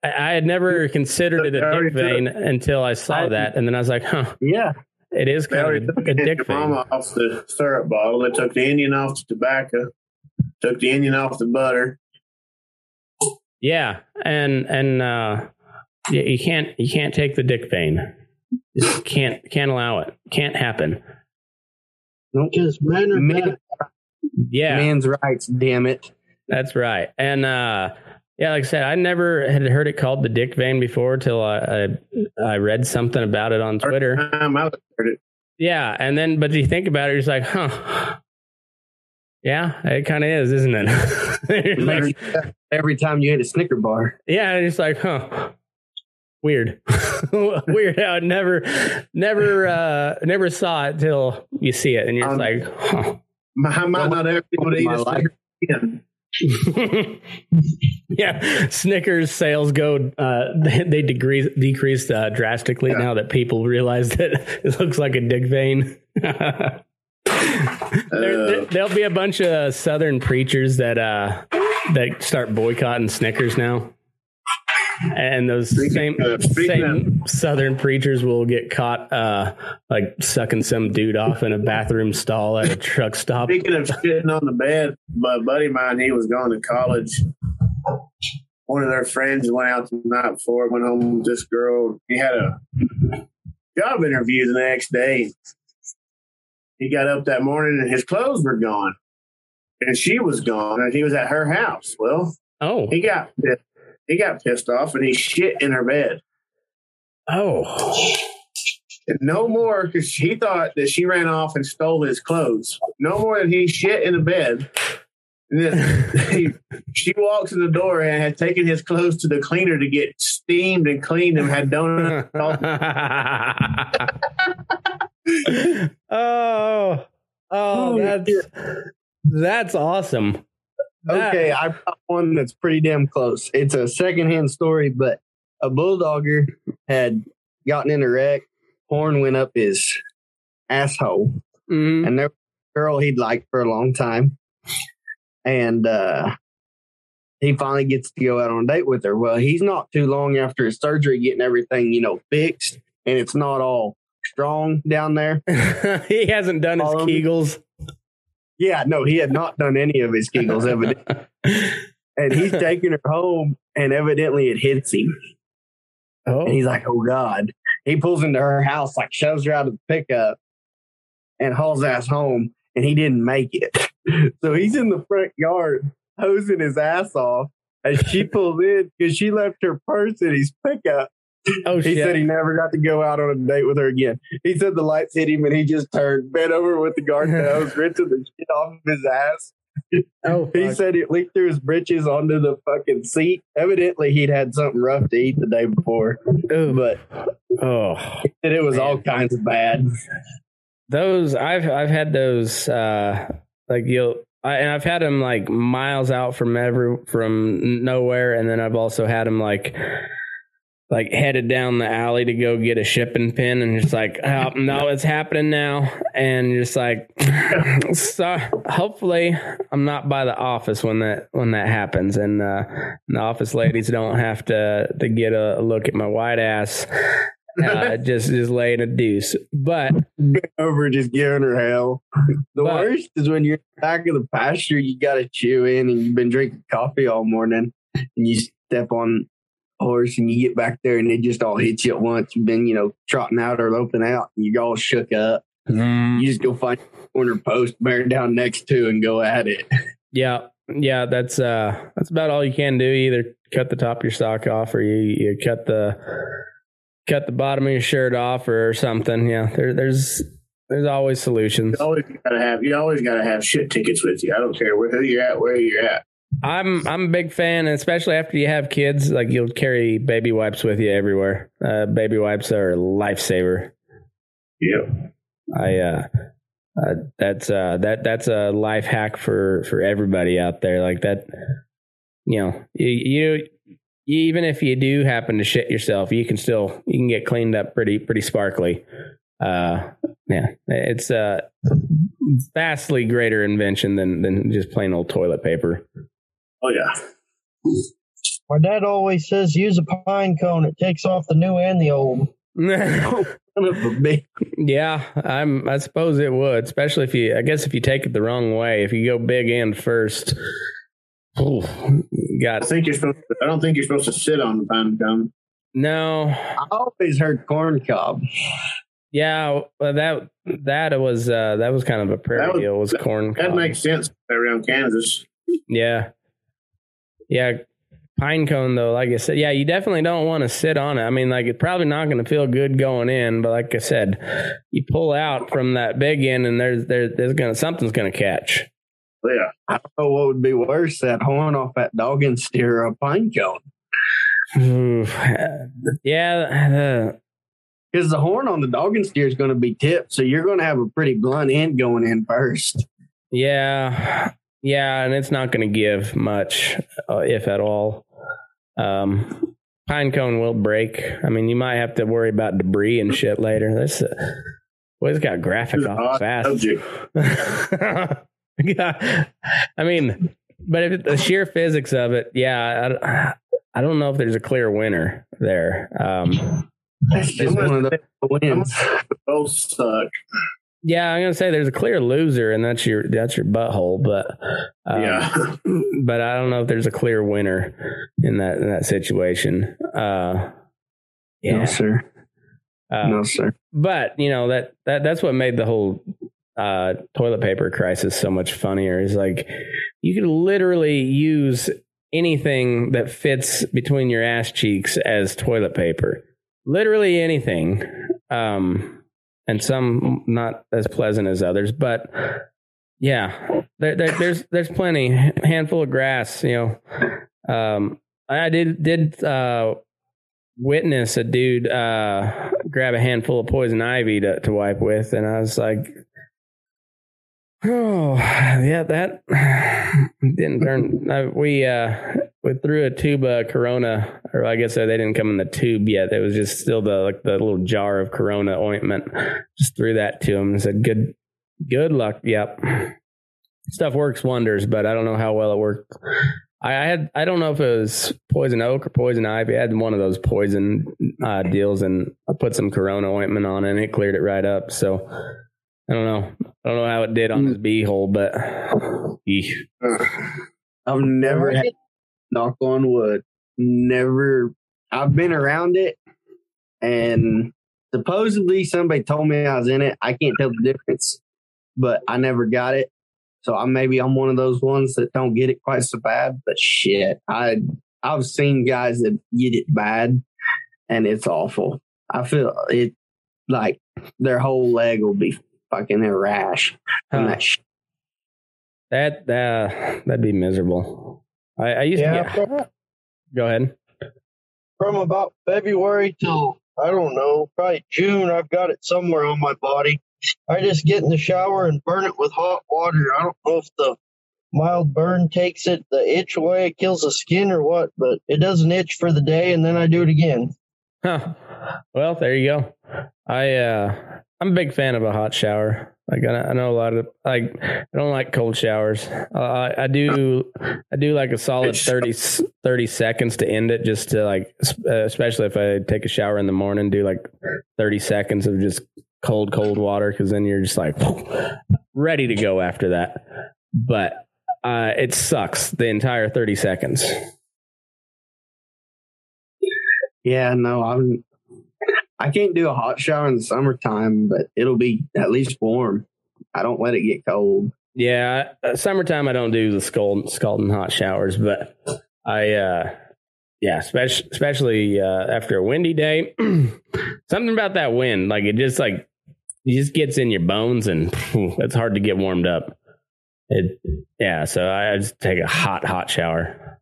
I, I had never considered it a dick vein until I saw I- that, and then I was like, huh, Yeah. it is They kind already of took a, a the dick vein. mama off the syrup bottle. They took the Indian off the tobacco. Took the Indian off the butter. Yeah, and and uh, you, you can't you can't take the dick vein. Just can't can't allow it. Can't happen. Because men are Man- bad. Yeah, Man's rights. Damn it. that's right. And uh, yeah, like I said, I never had heard it called the dick vein before till I I, I read something about it on Twitter. First time I heard it. Yeah, and then but you think about it, you're just like, huh. Yeah, it kind of is, isn't it? Like, Every time you hit a Snicker bar. Yeah, and it's like, huh. Weird. Weird how it never never uh never saw it till you see it and you're just Um, like, huh. I might not ever be able to eat a life. Snickers again. yeah, Snickers sales go uh they, they decrease decreased uh, drastically Yeah. now that people realize that it looks like a dick vein. there, there, there'll be a bunch of southern preachers that uh that start boycotting Snickers now. And those same same southern preachers will get caught uh like sucking some dude off in a bathroom stall at a truck stop. Speaking of shitting on the bed, my buddy of mine, he was going to college. One of their friends went out the night before, went home with this girl. He had a job interview the next day. He got up that morning and his clothes were gone. And she was gone and he was at her house. Well, Oh, he got pissed. He got pissed off and he shit in her bed. Oh. And no more because he thought that she ran off and stole his clothes. No more than he shit in the bed. And then he, she walks in the door and had taken his clothes to the cleaner to get steamed and cleaned and had donuts. oh. Oh, oh that's that's awesome. Okay, I got one that's pretty damn close. It's a secondhand story, but a bulldogger had gotten in a wreck. Horn went up his asshole, Mhm. and there was a girl he'd liked for a long time, and uh, he finally gets to go out on a date with her. Well, he's not too long after his surgery, getting everything you know fixed, and it's not all strong down there. he hasn't done his Follow me. Kegels. Yeah, no, he had not done any of his kegels, evidently. and he's taking her home, and evidently it hits him. oh. And he's like, oh God. He pulls into her house, like shoves her out of the pickup and hauls ass home. And he didn't make it. So he's in the front yard hosing his ass off as she pulls in because she left her purse in his pickup. Oh He shit. said he never got to go out on a date with her again. He said the lights hit him and he just turned, bent over with the garden hose, rinsing the shit off of his ass. oh, He fuck. said it leaked through his britches onto the fucking seat. Evidently, he'd had something rough to eat the day before, Ooh, but oh. and it was all kinds of bad. those I've I've had those uh like you'll I, and I've had them like miles out from every from nowhere, and then I've also had them like like headed down the alley to go get a shipping pin, and just like oh, no, it's happening now, and just like so. Hopefully, I'm not by the office when that when that happens, and uh, the office ladies don't have to to get a, a look at my white ass. Uh, just just laying a deuce, but Over just giving her hell. The But- worst is when you're back in the pasture, you got to chew in, and you've been drinking coffee all morning, and you step on horse, and you get back there, and it just all hits you at once. You've been, you know, trotting out or loping out, and you all shook up. You just go find a corner post, bear down next to, and go at it. Yeah, yeah, that's uh that's about all you can do. Either cut the top of your sock off or you, you cut the cut the bottom of your shirt off or something. Yeah, there, there's there's always solutions. You always gotta have you always gotta have shit tickets with you. I don't care where who you're at, where you're at. I'm I'm a big fan, and especially after you have kids, like you'll carry baby wipes with you everywhere. Uh, baby wipes are a lifesaver. Yeah. I uh, uh that's uh that that's a life hack for for everybody out there. Like that, you know, you, you even if you do happen to shit yourself, you can still you can get cleaned up pretty pretty sparkly. Uh, yeah, it's a vastly greater invention than than just plain old toilet paper. Oh yeah. My dad always says use a pine cone. It takes off the new and the old. Son of a bitch. yeah, I'm. I suppose it would, especially if you. I guess if you take it the wrong way, if you go big end first. ooh, you I got think you're supposed to, I don't think you're supposed to sit on the pine cone. no. I always heard corn cob. Yeah, well, that that was uh, that was kind of a prairie That was- deal. Was corn? That cob. makes sense around Kansas. yeah, yeah. Pine cone though, like I said, yeah, you definitely don't want to sit on it. I mean, like it's probably not going to feel good going in, but like I said, you pull out from that big end, and there's there's, there's gonna something's gonna catch. Yeah. I don't know what would be worse, that horn off that dog and steer or a pine cone. Oof. yeah, uh, Because the horn on the dog and steer is going to be tipped, so you're going to have a pretty blunt end going in first. yeah, yeah, and it's not going to give much, uh, if at all. Um, pine cone will break. I mean, you might have to worry about debris and shit later. This, uh, boy, it's got graphic off fast. yeah, I mean, but if it, the sheer physics of it, yeah, I, I don't know if there's a clear winner there. Um, That's just one of those wins. Both suck. Yeah, I'm gonna say there's a clear loser, and that's your that's your butthole. But um, yeah. but I don't know if there's a clear winner in that in that situation. Uh, yeah, No, sir. uh, No, sir. but you know that that that's what made the whole uh, toilet paper crisis so much funnier. Is like you could literally use anything that fits between your ass cheeks as toilet paper. Literally anything. Um, and some not as pleasant as others, but yeah, there, there, there's there's plenty. Handful of grass, you know. Um, I did did uh, witness a dude uh, grab a handful of poison ivy to, to wipe with, and I was like, "Oh, yeah, that didn't turn." We uh, we threw a tube of Corona, or I guess they didn't come in the tube yet. It was just still the like the little jar of Corona ointment. Just threw that to him and said, "Good, good luck." Yep, stuff works wonders, but I don't know how well it worked. I had I don't know if it was poison oak or poison ivy. I had one of those poison uh, deals, and I put some Corona ointment on it, and it cleared it right up. So I don't know. I don't know how it did on his beehole, but eesh. I've never had, knock on wood, never, I've been around it and supposedly somebody told me I was in it. I can't tell the difference, but I never got it. So I maybe I'm one of those ones that don't get it quite so bad, but shit, I, I've seen guys that get it bad and it's awful. I feel it like their whole leg will be fucking a rash from Huh. that shit. that that that'd be miserable. I, I used Yeah, to get. from, Go ahead. from about February till I don't know, probably June, I've got it somewhere on my body. I just get in the shower and burn it with hot water. I don't know if the mild burn takes it the itch away, it kills the skin or what, but it doesn't itch for the day, and then I do it again. Huh. Well, there you go. I uh I'm a big fan of a hot shower. Like I, I know a lot of like I don't like cold showers. Uh, I, I do I do like a solid It's- 30, 30 seconds to end it just to like uh, especially if I take a shower in the morning do like 30 seconds of just cold cold water cuz then you're just like ready to go after that. But uh it sucks the entire 30 seconds. Yeah, no, I'm. I can't do a hot shower in the summertime, but it'll be at least warm. I don't let it get cold. Yeah, uh, summertime I don't do the scald, scalding hot showers, but I, uh, yeah, especially especially uh, after a windy day, something about that wind, like it just like it just gets in your bones, and it's hard to get warmed up. It, yeah, so I just take a hot hot shower.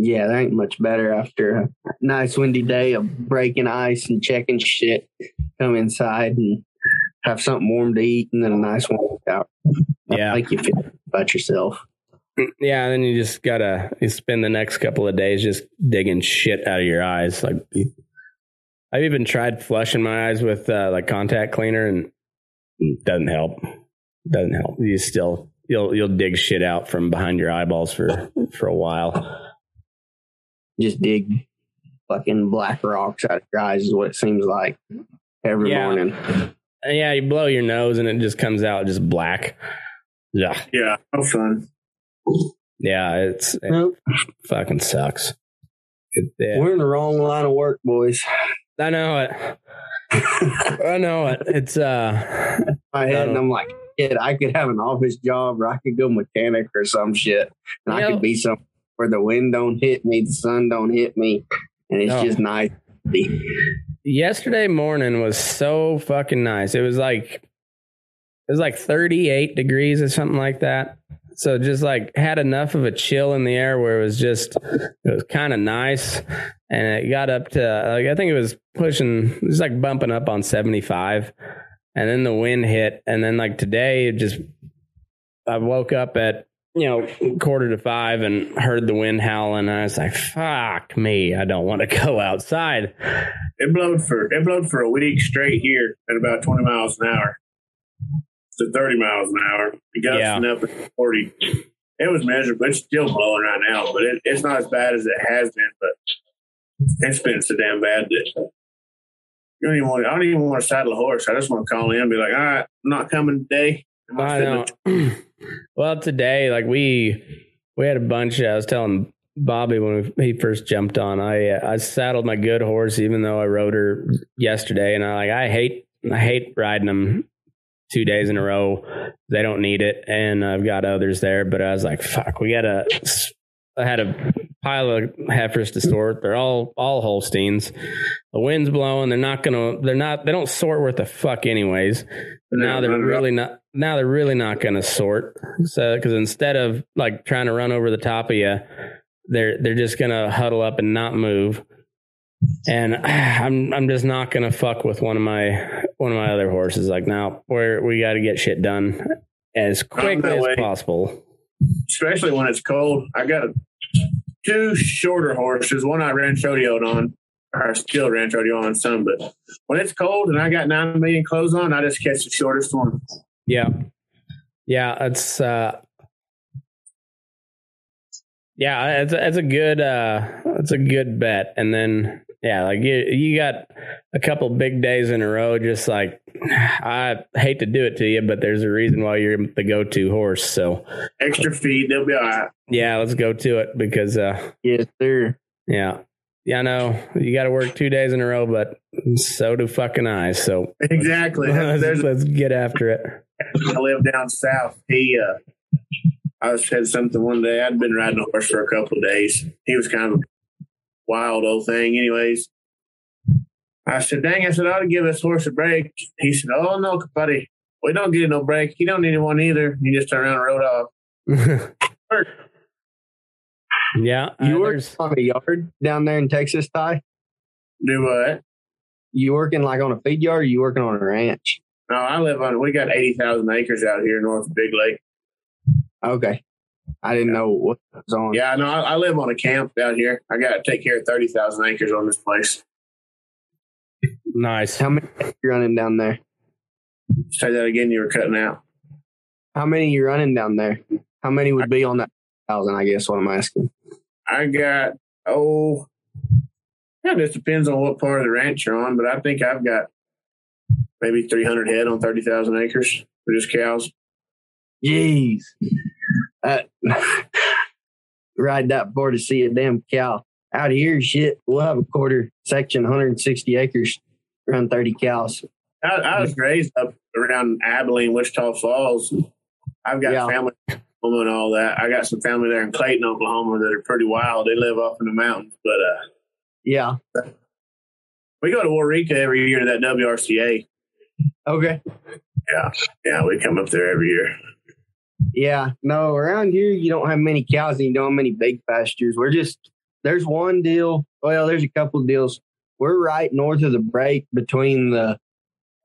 Yeah, that ain't much better after a nice windy day of breaking ice and checking shit. Come inside and have something warm to eat, and then a nice warm shower. Yeah. Think you feel about yourself. Yeah, and then you just gotta you spend the next couple of days just digging shit out of your eyes. Like I've even tried flushing my eyes with uh, like contact cleaner, and doesn't help. Doesn't help. You still you'll you'll dig shit out from behind your eyeballs for for a while. Just dig fucking black rocks out of your eyes is what it seems like every Yeah. morning. Yeah, you blow your nose and it just comes out just black. Yeah, Yeah, no fun. yeah, it's it Nope. fucking sucks. It, yeah. We're in the wrong line of work, boys. I know it. I know it. It's uh my head, and I'm like, shit, I could have an office job, or I could go mechanic or some shit, and I Yeah. could be some where the wind don't hit me, the sun don't hit me, and it's No. just nice. yesterday morning was so fucking nice. It was like it was like 38 degrees or something like that. So just like had enough of a chill in the air where it was just it was kind of nice and it got up to like I think it was pushing it was like bumping up on 75 and then the wind hit and then like today it just I woke up at you know quarter to 5 and heard the wind howling and I was like fuck me I don't want to go outside. It blowed for it blowed for a week straight here at about twenty miles an hour to thirty miles an hour. It got Yeah. up to forty. It was miserable. It's still blowing right now, but it, it's not as bad as it has been. But it's been so damn bad that you don't even want. I don't even want to saddle a horse. I just want to call in and be like, "All right, I'm not coming today." I'm I know. well, today, like we we had a bunch. I was telling Bobby when he first jumped on. I I saddled my good horse, even though I rode her yesterday, and I like I hate I hate riding them two days in a row. They don't need it, and I've got others there. But I was like, fuck, we gotta. I had a pile of heifers to sort. They're all all Holsteins. The wind's blowing. They're not gonna. They're not. They don't sort worth a fuck anyways. But now they're really not. Now they're really not gonna sort. So because instead of like trying to run over the top of you, they're they're just gonna huddle up and not move. And I'm I'm just not gonna fuck with one of my one of my other horses. Like now, we're we got to get shit done as quickly as way. possible. especially when it's cold. I got two shorter horses. One I ran rodeo on, or still ran rodeo on some. But when it's cold and I got nine million clothes on, I just catch the shortest one. Yeah. Yeah, it's uh Yeah, it's it's a good uh it's a good bet. And then yeah, like you you got a couple big days in a row just like I hate to do it to you, but there's a reason why you're the go-to horse. So, Extra feed, they'll be all right. yeah, let's go to it because uh Yes, sir. yeah. Yeah, I know you got to work two days in a row, but so do fucking I. So Exactly. let's, There's let's get after it. I live down south. He, uh, I was said something one day. I'd been riding a horse for a couple of days. He was kind of a wild old thing, anyways. I said, "Dang!" I said, "I ought to give this horse a break." He said, "Oh no, buddy, we don't get no break. He don't need one either." He just turned around and rode off. yeah, uh, You work there's- on a yard down there in Texas, Ty? Do what? You working like on a feed yard or you working on a ranch? No, I live on. We got eighty thousand acres out here north of Big Lake. Okay. I didn't know what was on. Yeah, no, I, I live on a camp down here. I got to take care of thirty thousand acres on this place. nice. How many you running down there? Say that again. You were cutting out. How many you running down there? How many would be on that thousand? I guess what I'm asking. I got oh, yeah, it just depends on what part of the ranch you're on, but I think I've got maybe 300 head on 30,000 acres for just cows. Jeez. Uh, ride that board to see a damn cow. Out here, shit, we'll have a quarter section, 160 acres, around 30 cows. I, I was raised up around Abilene, Wichita Falls. I've got Yeah. family in Oklahoma and all that. I got some family there in Clayton, Oklahoma that are pretty wild. They live off in the mountains, but uh, Yeah. we go to Waurika every year to that WRCA. Okay. Yeah. Yeah, we come up there every year. Yeah. No, around here, you don't have many cows and you don't have many big pastures. We're just, there's one deal. Well, there's a couple of deals. We're right north of the break between the,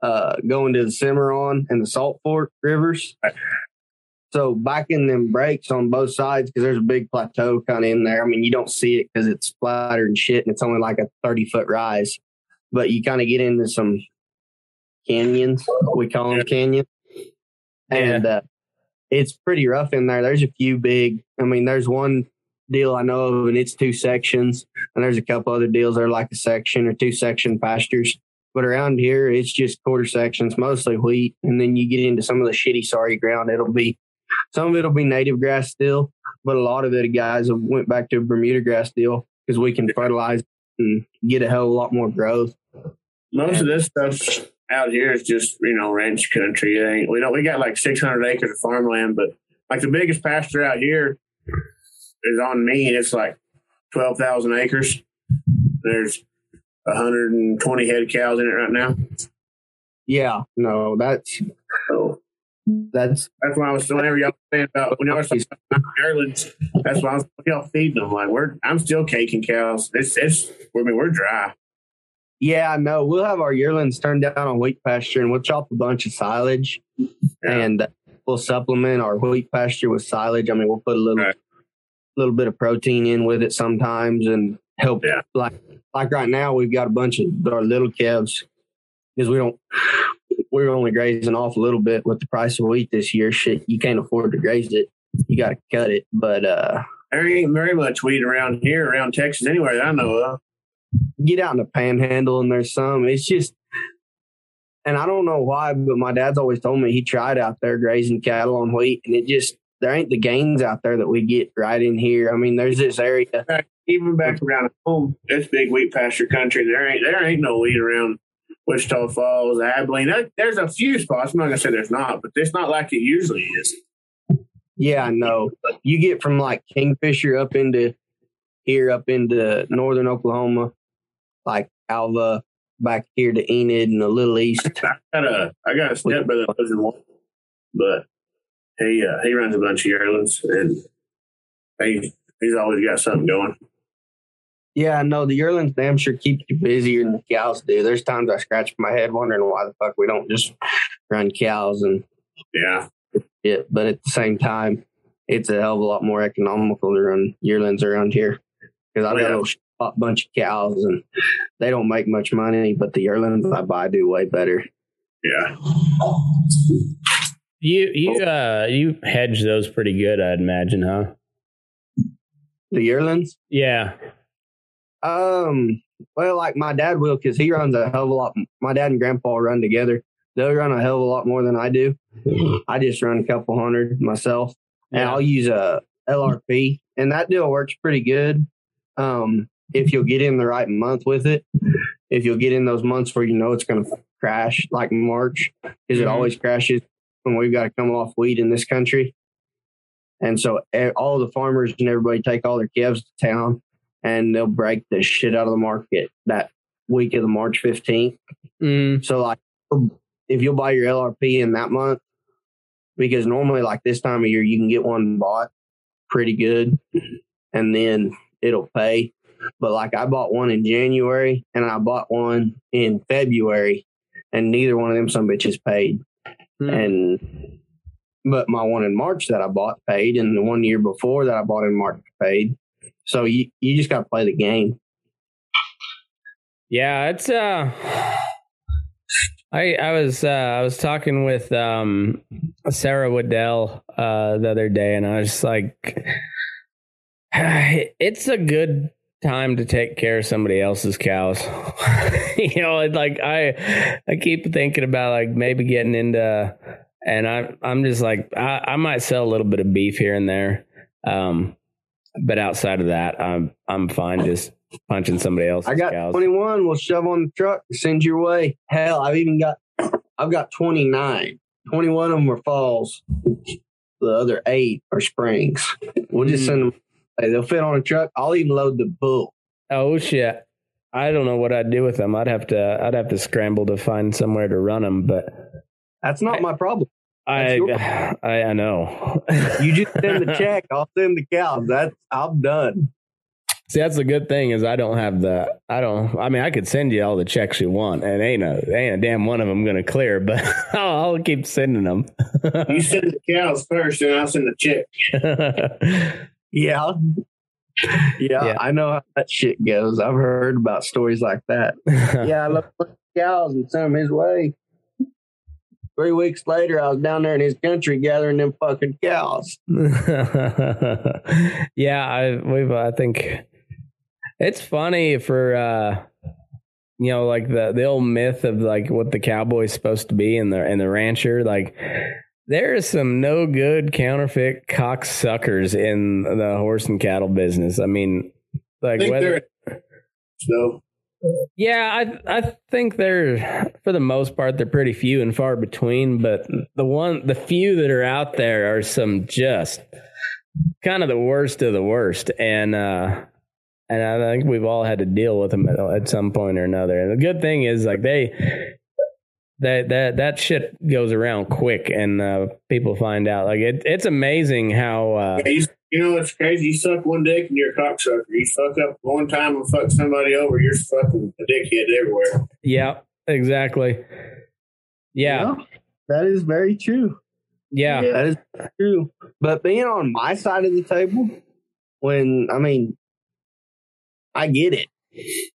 uh, going to the Cimarron and the Salt Fork rivers. So back in them breaks on both sides, because there's a big plateau kind of in there. I mean, you don't see it because it's flatter and shit, and it's only like a 30 foot rise. But you kind of get into some canyons. We call them canyons. And uh, it's pretty rough in there. There's a few big. I mean, there's one deal I know of, and it's two sections, and there's a couple other deals that are like a section or two section pastures. But around here, it's just quarter sections, mostly wheat, and then you get into some of the shitty, sorry ground. It'll be some of it'll be native grass still, but a lot of it, guys, have went back to Bermuda grass deal because we can fertilize and get a hell of a lot more growth. Most of this stuff out here is just you know ranch country. It ain't we don't we got like six hundred acres of farmland, but like the biggest pasture out here is on me, and it's like twelve thousand acres. There's hundred and twenty head cows in it right now. Yeah, no, that's So that's that's why I was whenever y'all saying about when y'all were talking about Ireland, that's why I was y'all feeding them. Like we're I'm still caking cows. It's it's I mean we're dry. Yeah, no, we'll have our yearlings turned down on wheat pasture and we'll chop a bunch of silage and uh, we'll supplement our wheat pasture with silage. I mean, we'll put a little Right. little bit of protein in with it sometimes and help Yeah. like like right now we've got a bunch of our little calves because we don't we're only grazing off a little bit with the price of wheat this year. Shit, you can't afford to graze it. You got to cut it. But uh There ain't very much wheat around here, around Texas anywhere that I know of. Get out in the panhandle and there's some. It's just, and I don't know why, but my dad's always told me he tried out there grazing cattle on wheat, and it just there ain't the gains out there that we get right in here. I mean, there's this area. even back around home, it's big wheat pasture country. There ain't there ain't no wheat around Wichita Falls, Abilene. There- There's a few spots. I'm not gonna say there's not, but it's not like it usually is. Yeah, I know. You get from like Kingfisher up into here, up into northern Oklahoma, like Alva, back here to Enid and the little east. I got a I got a stepbrother that lives in one, but he uh, he runs a bunch of yearlings and he he's always got something going. Yeah, I know. The yearlings damn sure keep you busier than the cows do. There's times I scratch my head wondering why the fuck we don't just run cows and Yeah, it. But at the same time, it's a hell of a lot more economical to run yearlings around here because I've got Yeah. A bunch of cows and they don't make much money, but the yearlings I buy do way better. yeah. You you uh you hedge those pretty good, I'd imagine, huh? The yearlings, Yeah. um, well, like my dad will because he runs a hell of a lot. My dad and grandpa run together. They'll run a hell of a lot more than I do. I just run a couple hundred myself. and Yeah. I'll use a LRP, and that deal works pretty good. Um, if you'll get in the right month with it, if you'll get in those months where you know it's going to crash, like March, because it Mhm. always crashes when we've got to come off wheat in this country. And so all the farmers and everybody take all their calves to town, and they'll break the shit out of the market that week of the March fifteenth. Mm, So like if you'll buy your LRP in that month, because normally like this time of year you can get one bought pretty good and then it'll pay. But like I bought one in January and I bought one in February and neither one of them some bitches paid. mm. And but my one in March that I bought paid and the one year before that I bought in March paid. So you, you just gotta play the game. Yeah, it's uh I I was uh I was talking with um Sarah Waddell uh the other day and I was like it's a good time to take care of somebody else's cows. you know, like I I keep thinking about like maybe getting into and I I'm just like I, I might sell a little bit of beef here and there. Um but outside of that, I'm I'm fine just punching somebody else's I got cows. 21. We'll shove on the truck, send your way. Hell, I've even got, I've got 29. 21 of them are falls. The other eight are springs. We'll just Mm. send them. Hey, they'll fit on a truck. I'll even load the bull. Oh shit! I don't know what I'd do with them. I'd have to. I'd have to scramble to find somewhere to run them. But That's not my problem. I, That's I, I know. You just send the check. I'll send the cows. That's I'm done. See, that's the good thing is I don't have the. I don't. I mean, I could send you all the checks you want, and ain't a ain't a damn one of them going to clear. But I'll, I'll keep sending them. You send the cows first, and I'll send the chick. Yeah. Yeah, Yeah. I know how that shit goes. I've heard about stories like that. yeah, I love cows and sent him his way. Three weeks later, I was down there in his country gathering them fucking cows. yeah, I we've I think it's funny for uh you know like the the old myth of like what the cowboy's supposed to be and the and the rancher like there is some no good counterfeit cocksuckers in the horse and cattle business. I mean like think whether so. yeah, I I think they're for the most part they're pretty few and far between, but the one the few that are out there are some just kind of the worst of the worst, and uh, and I think we've all had to deal with them at, at some point or another. And the good thing is like they that that that shit goes around quick, and uh, people find out. Like it, it's amazing how. Uh, you, you know it's crazy. You suck one dick and you're a cocksucker. You fuck up one time and fuck somebody over, you're fucking a dickhead everywhere. yeah, exactly. Yeah, that is very true. yeah. That is true. But being on my side of the table, when I mean, I get it.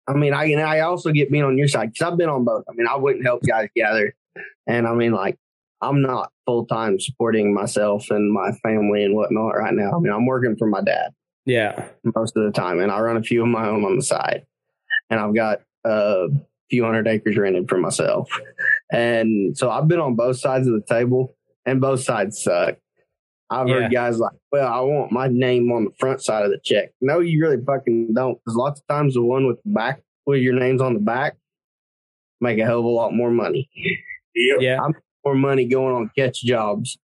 I mean, I and I also get being on your side because I've been on both. I mean, I wouldn't help guys gather, and I mean, like, I'm not full time supporting myself and my family and whatnot right now. I mean, I'm working for my dad Yeah. most of the time, and I run a few of my own on the side, and I've got a few hundred acres rented for myself, and so I've been on both sides of the table, and both sides suck. I've Yeah. heard guys like, "Well, I want my name on the front side of the check." No, you really fucking don't, because lots of times the one with the back, with your name's on the back, make a hell of a lot more money. Yep. Yeah. I'm more money going on catch jobs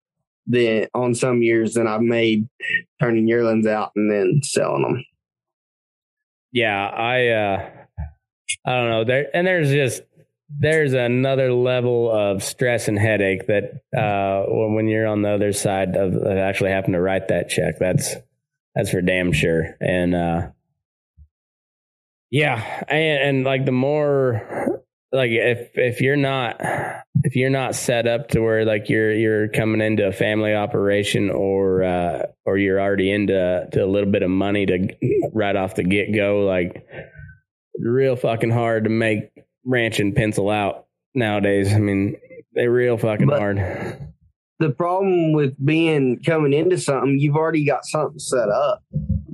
than on some years than I've made turning yearlings out and then selling them. Yeah, I uh I don't know. There and there's just there's another level of stress and headache that uh when, you're on the other side of, of actually having to write that check. That's that's for damn sure. And uh yeah, and, and like the more like if if you're not if you're not set up to where like you're you're coming into a family operation or uh or you're already into to a little bit of money to right off the get go like real fucking hard to make ranch and pencil out nowadays i mean they're real fucking But- hard The problem with being coming into something, you've already got something set up.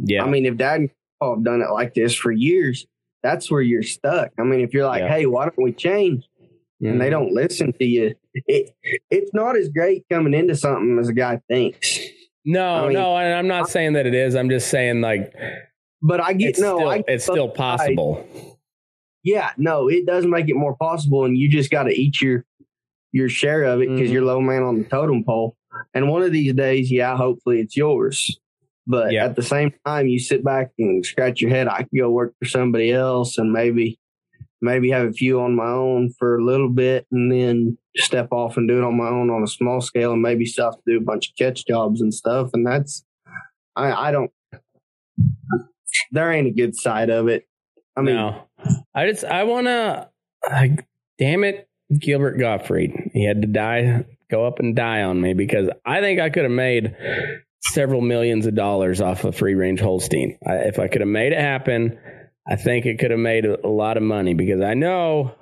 yeah I mean, if dad and Paul have done it like this for years, that's where you're stuck. I mean, if you're like, Yeah. hey, why don't we change? And they mm-hmm. don't listen to you. It, it's not as great coming into something as a guy thinks. no I mean- no and i'm not saying that it is i'm just saying like But I get it's no, still, I it's still possible. Yeah, no, it does make it more possible, and you just got to eat your your share of it because Mhm. you're low man on the totem pole. And one of these days, yeah, hopefully it's yours. But Yeah. at the same time, you sit back and scratch your head. I could go work for somebody else and maybe maybe have a few on my own for a little bit, and then step off and do it on my own on a small scale, and maybe still have to do a bunch of catch jobs and stuff. And that's I I don't. There ain't a good side of it. I mean, no, I just I want to. Like, damn it, Gilbert Gottfried. He had to die, go up and die on me because I think I could have made several millions of dollars off a free range Holstein. I, if I could have made it happen, I think it could have made a, lot of money because I know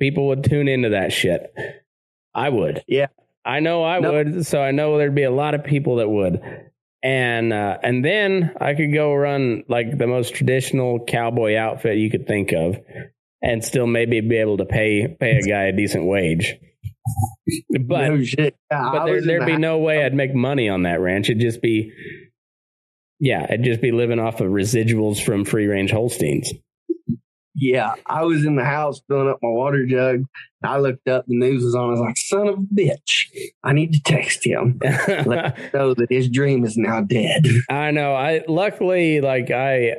people would tune into that shit. I would. Yeah. I know I No. would. So I know there'd be a lot of people that would and uh, and then I could go run like the most traditional cowboy outfit you could think of, and still maybe be able to pay pay a guy a decent wage. But no. Yeah, but there, there'd be no way I'd make money on that ranch. It'd just be, yeah, it'd just be living off of residuals from free range Holsteins. Yeah, I was in the house filling up my water jug. I looked up, the news was on. I was like, "Son of a bitch! I need to text him, let him know that his dream is now dead." I know. I luckily like I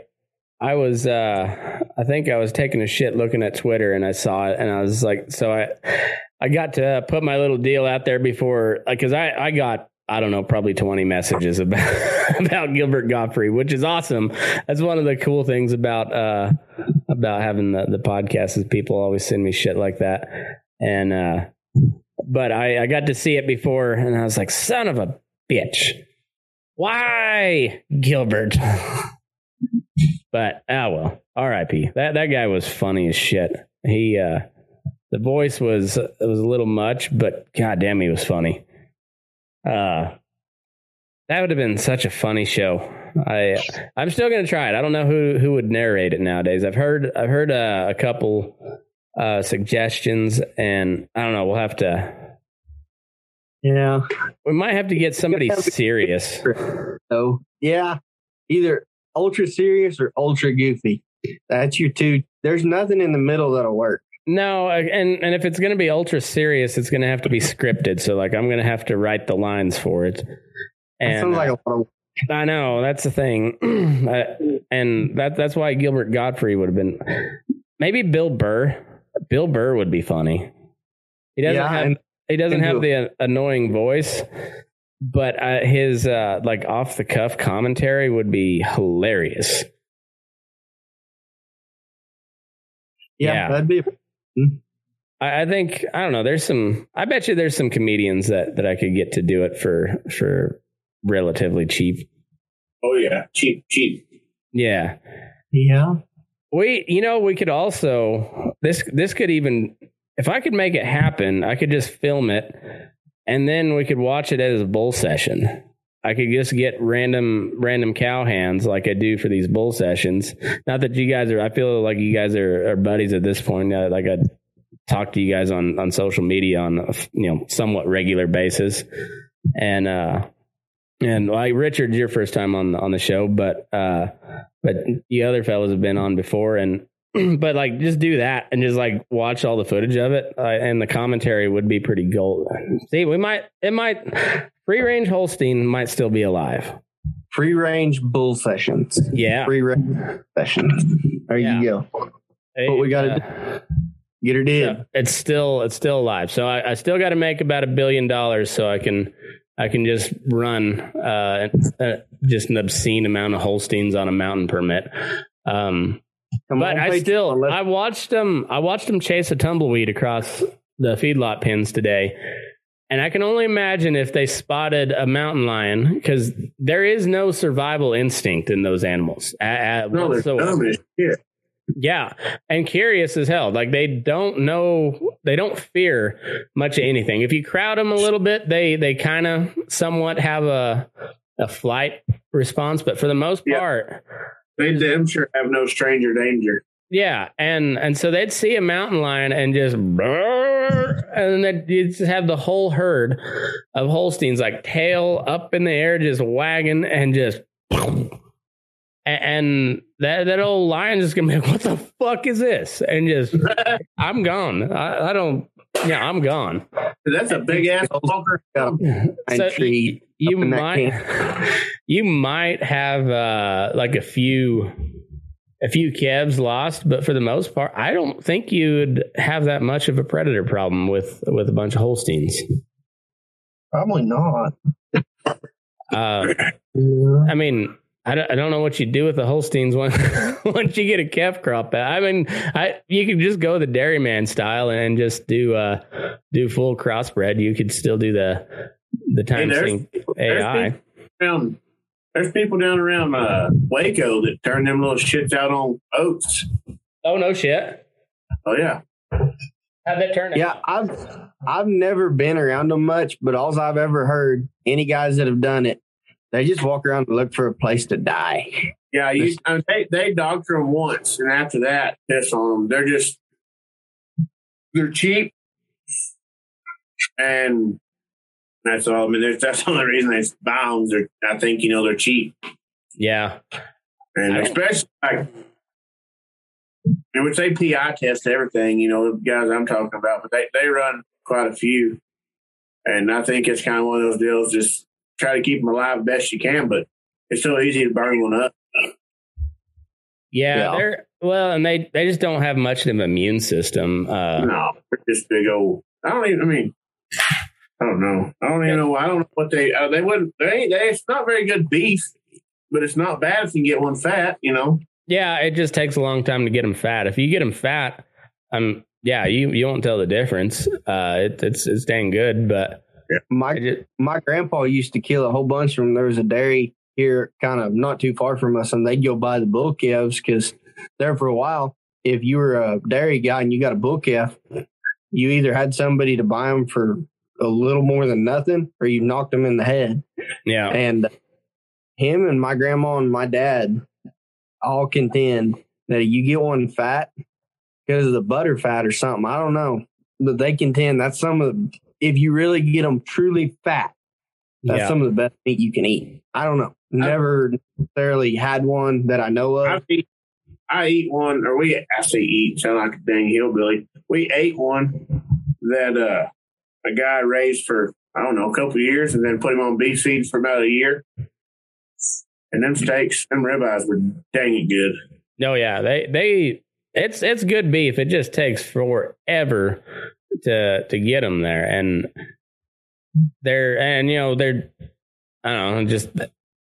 I was uh I think I was taking a shit looking at Twitter and I saw it and I was like so I I got to put my little deal out there before like cuz I I got I don't know probably 20 messages about about Gilbert Gottfried which is awesome. That's one of the cool things about uh about having the the podcast is people always send me shit like that. And uh but I I got to see it before and I was like son of a bitch. Why, Gilbert? but ah well, R.I.P. That that guy was funny as shit. He uh, the voice was it was a little much, but goddamn, he was funny. Uh, that would have been such a funny show. I I'm still gonna try it. I don't know who who would narrate it nowadays. I've heard I've heard uh, a couple uh, suggestions, and I don't know. We'll have to. Yeah. We might have to get somebody serious. So yeah, either ultra serious or ultra goofy. That's your two. There's nothing in the middle that'll work. No, and and if it's going to be ultra serious, it's going to have to be scripted. So like, I'm going to have to write the lines for it. That sounds like a lot of. uh, I know that's the thing, I- and that that's why Gilbert Gottfried would have been. Maybe Bill Burr. Bill Burr would be funny. He doesn't Yeah, have and- he doesn't have the uh, annoying voice, but uh, his uh, like off the cuff commentary would be hilarious. Yeah, Yeah. that'd be. I, I think I don't know. There's some. I bet you there's some comedians that that I could get to do it for for relatively cheap. Oh yeah, cheap, cheap. Yeah, Yeah. we. You know, we could also this this could even if I could make it happen, I could just film it, and then we could watch it as a bull session. I could just get random random cow hands like I do for these bull sessions. Not that you guys are. I feel like you guys are, are buddies at this point. Like I talk to you guys on on social media on a you know somewhat regular basis, and uh and like Richard, your first time on on the show, but uh but the other fellows have been on before, and but like just do that and just like watch all the footage of it, uh, and the commentary would be pretty gold. See, we might it might free range Holstein might still be alive. Free range bull sessions. Yeah. Free range sessions. There Yeah. you go. What we gotta Uh, Get her did. so it's still it's still alive. So I, I still got to make about a billion dollars so I can I can just run uh, uh, just an obscene amount of Holsteins on a mountain permit. Um, but on, I still I watched them I watched them chase a tumbleweed across the feedlot pins today. And I can only imagine if they spotted a mountain lion because there is no survival instinct in those animals. a- a- No, they're whatsoever. dumb as shit. Yeah, and curious as hell. Like they don't know, they don't fear much of anything. If you crowd them a little bit, they they kind of somewhat have a a flight response, but for the most Yeah. part, They damn sure have no stranger danger. Yeah. And and so they'd see a mountain lion and just and then you just have the whole herd of Holsteins like tail up in the air, just wagging and just. And that that old lion's just gonna be like, "What the fuck is this?" And just, I'm gone. I, I don't. Yeah, I'm gone. That's a big ass bunker. Got a pine So tree. You up in that might, you might have uh, like a few, a few calves lost, but for the most part, I don't think you'd have that much of a predator problem with with a bunch of Holsteins. Probably not. Uh, I mean, I don't, I don't know what you do with the Holsteins once once you get a calf crop out. I mean, I you could just go the dairyman style and just do uh do full crossbred. You could still do the the time there's- sync there's AI. Around, there's people down around uh, Waco that turn them little shits out on oats. Oh no shit! Oh yeah, How'd that turn? out? Yeah, I've I've never been around them much, but all I've ever heard, any guys that have done it, they just walk around and look for a place to die. yeah. You, I mean, they they doctor them once, and after that, piss on them. They're just they're cheap, and that's all. I mean, there's, that's the only reason they buy them. They're, I think you know they're cheap, yeah, and I especially like. And which they PI test everything, you know, the guys I'm talking about, but they, they run quite a few. And I think it's kind of one of those deals, just try to keep them alive best you can, but it's so easy to burn one up. yeah. Yeah. They're well, and they they just don't have much of an immune system. Uh, No, they're just big old. I don't even. I mean, I don't know. I don't even know. I don't know what they. Uh, they wouldn't. They ain't. They, it's not very good beef, but it's not bad if you get one fat. You know. Yeah, it just takes a long time to get them fat. If you get them fat, um, yeah, you you won't tell the difference. Uh, it, it's it's dang good, but My just, my grandpa used to kill a whole bunch from there was a dairy here kind of not too far from us and they'd go buy the bull calves because there for a while if you were a dairy guy and you got a bull calf you either had somebody to buy them for a little more than nothing or you knocked them in the head yeah, and him and my grandma and my dad all contend that you get one fat because of the butter fat or something. I don't know, but they contend that's some of the, if you really get them truly fat, that's yeah. some of the best meat you can eat. I don't know. Never necessarily had one that I know I of. eat, I eat one, or we actually eat, sound like a dang hillbilly. We ate one that uh, a guy raised for I don't know a couple of years, and then put him on beef feed for about a year. And them steaks, them ribeyes were dang it good. No, yeah, they they it's it's good beef. It just takes forever to to get them there, and they're and you know they're I don't know just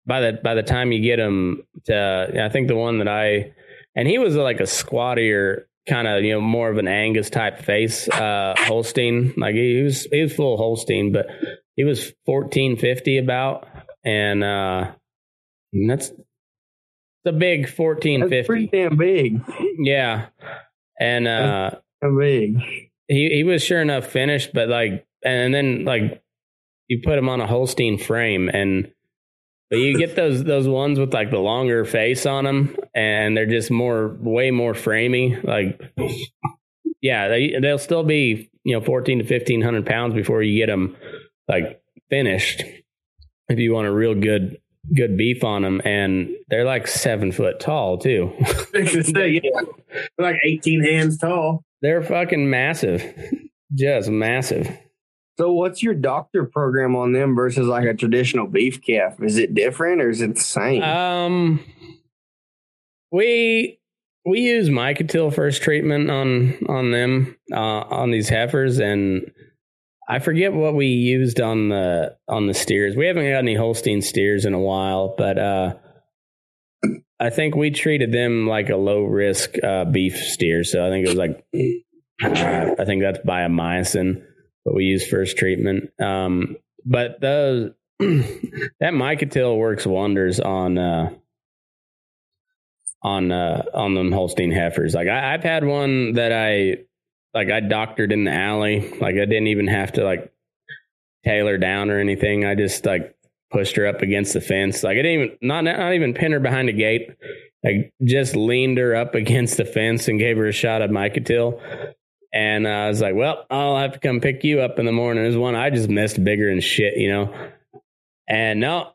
by the by the time you get them to I think the one that I and he was like a squattier kind of you know more of an Angus type face uh Holstein like he was he was full Holstein but he was fourteen fifty about and uh that's the big fourteen fifty. That's pretty damn big. yeah and uh big. he he was sure enough finished, but like, and then like you put him on a Holstein frame, and but you get those those ones with like the longer face on them, and they're just more way more framey. Like, yeah, they they'll still be you know fourteen to fifteen hundred pounds before you get them like finished. If you want a real good good beef on them, and they're like seven foot tall too. yeah. Like 18 hands tall. They're fucking massive. Just massive. So, what's your doctor program on them versus like a traditional beef calf? Is it different or is it the same? Um, we we use Micotil first treatment on on them uh, on these heifers, and I forget what we used on the on the steers. We haven't got any Holstein steers in a while, but uh, I think we treated them like a low risk uh, beef steer. So I think it was like I think that's by a biomycin what we use first treatment. Um, but those that Micotil works wonders on uh, on uh, on them Holstein heifers. Like I, I've had one that I like I doctored in the alley. Like I didn't even have to like tailor down or anything. I just like pushed her up against the fence. Like I didn't even not not even pin her behind a gate. Like just leaned her up against the fence and gave her a shot of Micotil. And uh, I was like, well, I'll have to come pick you up in the morning. There's one I just missed bigger and shit, you know. And no,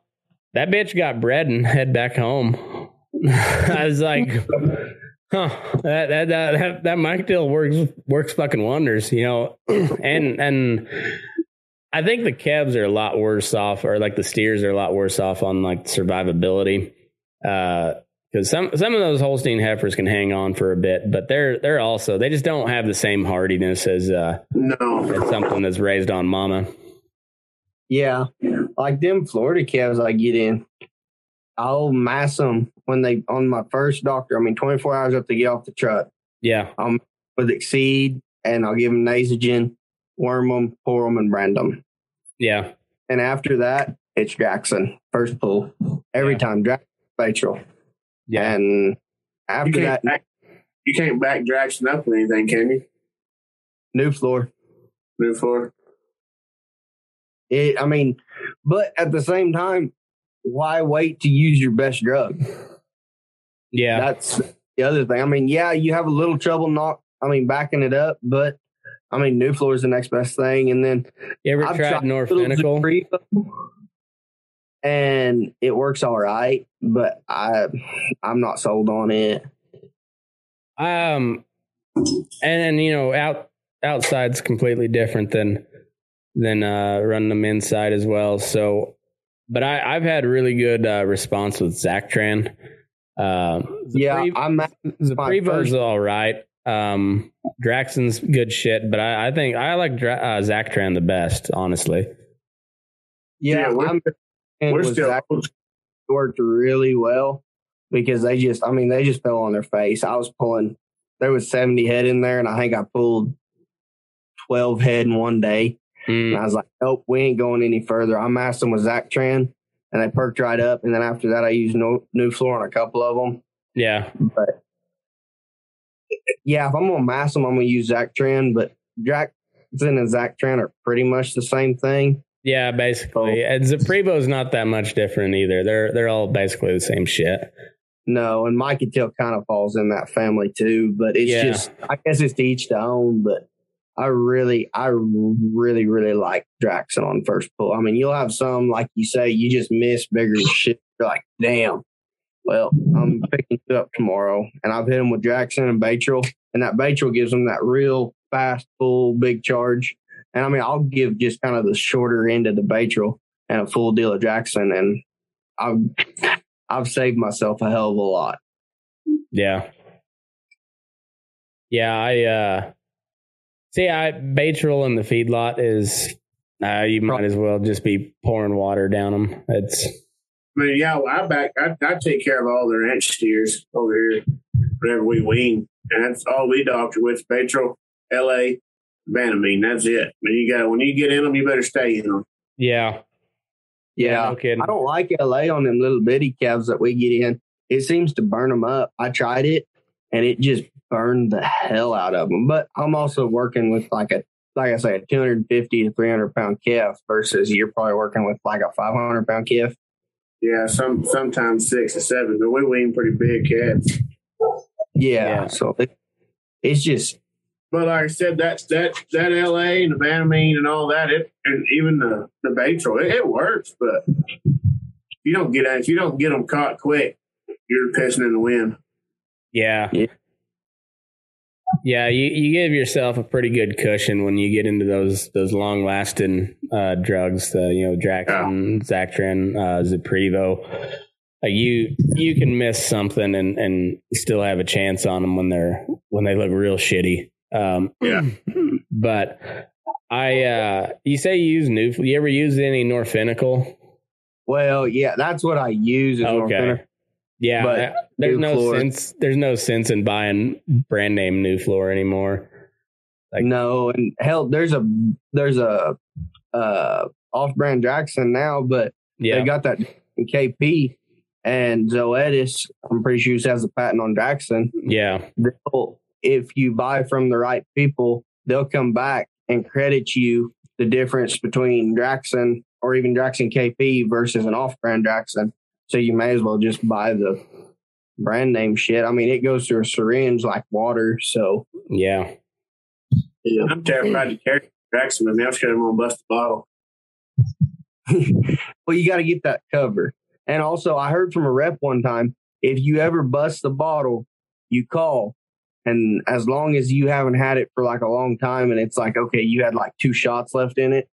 that bitch got bread and head back home. I was like, huh, that that that that Micotil works works fucking wonders, you know. and and I think the calves are a lot worse off, or like the steers are a lot worse off on like survivability. Uh, because some some of those Holstein heifers can hang on for a bit, but they're they're also they just don't have the same hardiness as uh No. as something that's raised on mama. yeah, like them Florida calves I get in, I'll mass them when they on my first doctor. I mean, 24 hours after they get off the truck. Yeah, Um, with Excede, and I'll give them Nasalgen, worm them, pour them, and brand them. yeah, And after that, it's Draxxin first pull every Yeah. time. Draxxin Rachel, yeah. and You after that, can't, back, you can't back Draxxin up or anything, can you? Nuflor. New floor. It, I mean, but at the same time, why wait to use your best drug? yeah. That's the other thing. I mean, yeah, you have a little trouble not, I mean, backing it up, but I mean, Nuflor is the next best thing. And then You ever I've tried little Norfenicol? Zuprevo, and it works all right, but I, I'm not sold on it. Um, and then you know, out outside's completely different than than uh, running them inside as well. So, but I I've had really good uh, response with Zactran. Um, Yeah, Zapre- I'm at, the my Prevo's all right. Um, Draxxin's good shit, but I, I think I like Dra- uh, Zactran the best, honestly. yeah, Yeah, I'm, and We're still worked really well because they just, I mean, they just fell on their face. I was pulling, there was 70 head in there, and I think I pulled 12 head in one day. Mm, And I was like, nope, we ain't going any further. I'm asking with Zactran, and they perked right up. And then after that, I used no, Nuflor on a couple of them. yeah, But yeah, if I'm going to mass them, I'm going to use Zactran, But Jack Draxxin and Zach Tran are pretty much the same thing. Yeah, basically. And Zuprevo's not that much different either. They're they're all basically the same shit. No, and Micotil kind of falls in that family too. But it's Yeah. just, I guess it's to each their own. But I really, I really, really like Draxxin on first pull. I mean, you'll have some, like you say, you just miss bigger shit. You're like, damn. Well, I'm picking you up tomorrow. And I've hit him with Draxxin and Baytril. And that Baytril gives him that real fast, full, big charge. And I mean, I'll give just kind of the shorter end of the Baytril and a full deal of Draxxin. And I've, I've saved myself a hell of a lot. Yeah. Yeah, I uh see I Baytril in the feedlot is uh you might as well just be pouring water down them. It's I mean, yeah, I back. I, I take care of all the ranch steers over here whenever we wean, and that's all we doctor with. Petro, L.A., Banamine. That's it. When you got when you get in them, you better stay in them. yeah. Yeah, no. I don't like LA on them little bitty calves that we get in. It seems to burn them up. I tried it and it just burned the hell out of them. But I'm also working with like a, like I say, a 250 to 300 pound calf versus you're probably working with like a 500 pound calf. Yeah, some sometimes six or seven, but we wean pretty big cats. Yeah. Yeah. So it, it's just, But like I said, that's that that L.A. and the Banamine and all that. It and even the the Batro, it, it works. But if you don't get if you don't get them caught quick, you're pissing in the wind. Yeah. Yeah. Yeah, you, you give yourself a pretty good cushion when you get into those those long lasting uh, drugs. The you know Draxxin, Zactran, uh, Zuprevo. Like you you can miss something and and still have a chance on them when they're when they look real shitty. Um, Yeah. But I uh, you say you use new. You ever use any Norfenicol? Well, yeah, that's what I use. Is Okay. Yeah, But there's no Nuflor- sense. There's no sense in buying brand name Nuflor anymore. Like- no, and hell, there's a there's a uh off-brand Draxxin now, but Yeah, they got that KP and Zoetis. I'm pretty sure has a patent on Draxxin. yeah, They'll, if you buy from the right people, they'll come back and credit you the difference between Draxxin or even Draxxin KP versus an off-brand Draxxin. So you may as well just buy the brand name shit. I mean, it goes through a syringe like water, so yeah. I'm terrified to carry Draxxin with me. I'm scared I'm gonna bust the bottle. well, you got to get that cover. And also, I heard from a rep one time if you ever bust the bottle, you call. And as long as you haven't had it for like a long time and it's like, okay, you had like two shots left in it,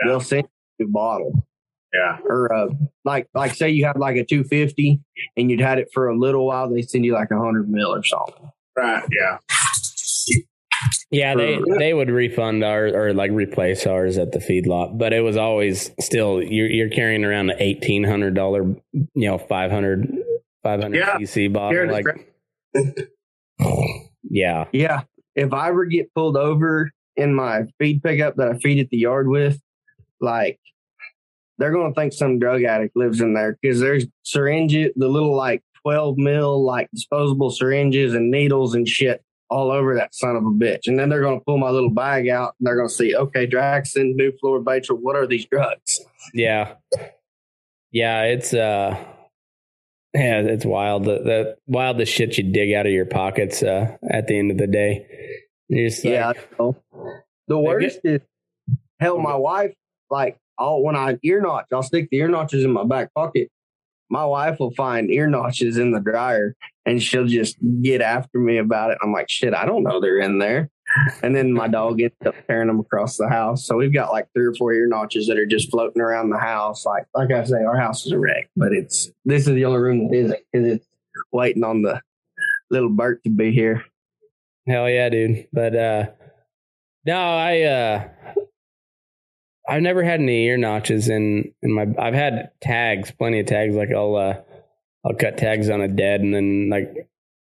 Yeah. they'll send you a bottle. Yeah. Or uh, like, like say you had like a 250 and you'd had it for a little while, they send you like a 100 mil or something. Right. Yeah. Yeah, they they would refund our or like replace ours at the feedlot, but it was always still you're you're carrying around an eighteen hundred dollar, you know, 500, 500 Yeah, cc bottle. Here Like, Brett. yeah, Yeah. If I ever get pulled over in my feed pickup that I feed at the yard with, like they're going to think some drug addict lives in there because there's syringes, the little like 12 mil, like disposable syringes and needles and shit all over that son of a bitch. And then they're going to pull my little bag out and they're going to see, okay, Draxxin, New Floor, Batra, what are these drugs? yeah, yeah. It's uh, yeah, it's wild. The, the wild the shit you dig out of your pockets uh, at the end of the day. Like, Yeah. Know. The worst is, hell, my wife, like, I'll, when I ear notch, I'll stick the ear notches in my back pocket. My wife will find ear notches in the dryer and she'll just get after me about it. I'm like, shit, I don't know they're in there. And then my dog ends up tearing them across the house. So we've got like three or four ear notches that are just floating around the house. Like, like I say, our house is a wreck, but it's, this is the only room that isn't because it's waiting on the little Bert to be here. Hell yeah, dude. But uh no, I uh I've never had any ear notches in in my I've had tags, plenty of tags like I'll uh I'll cut tags on a dead and then like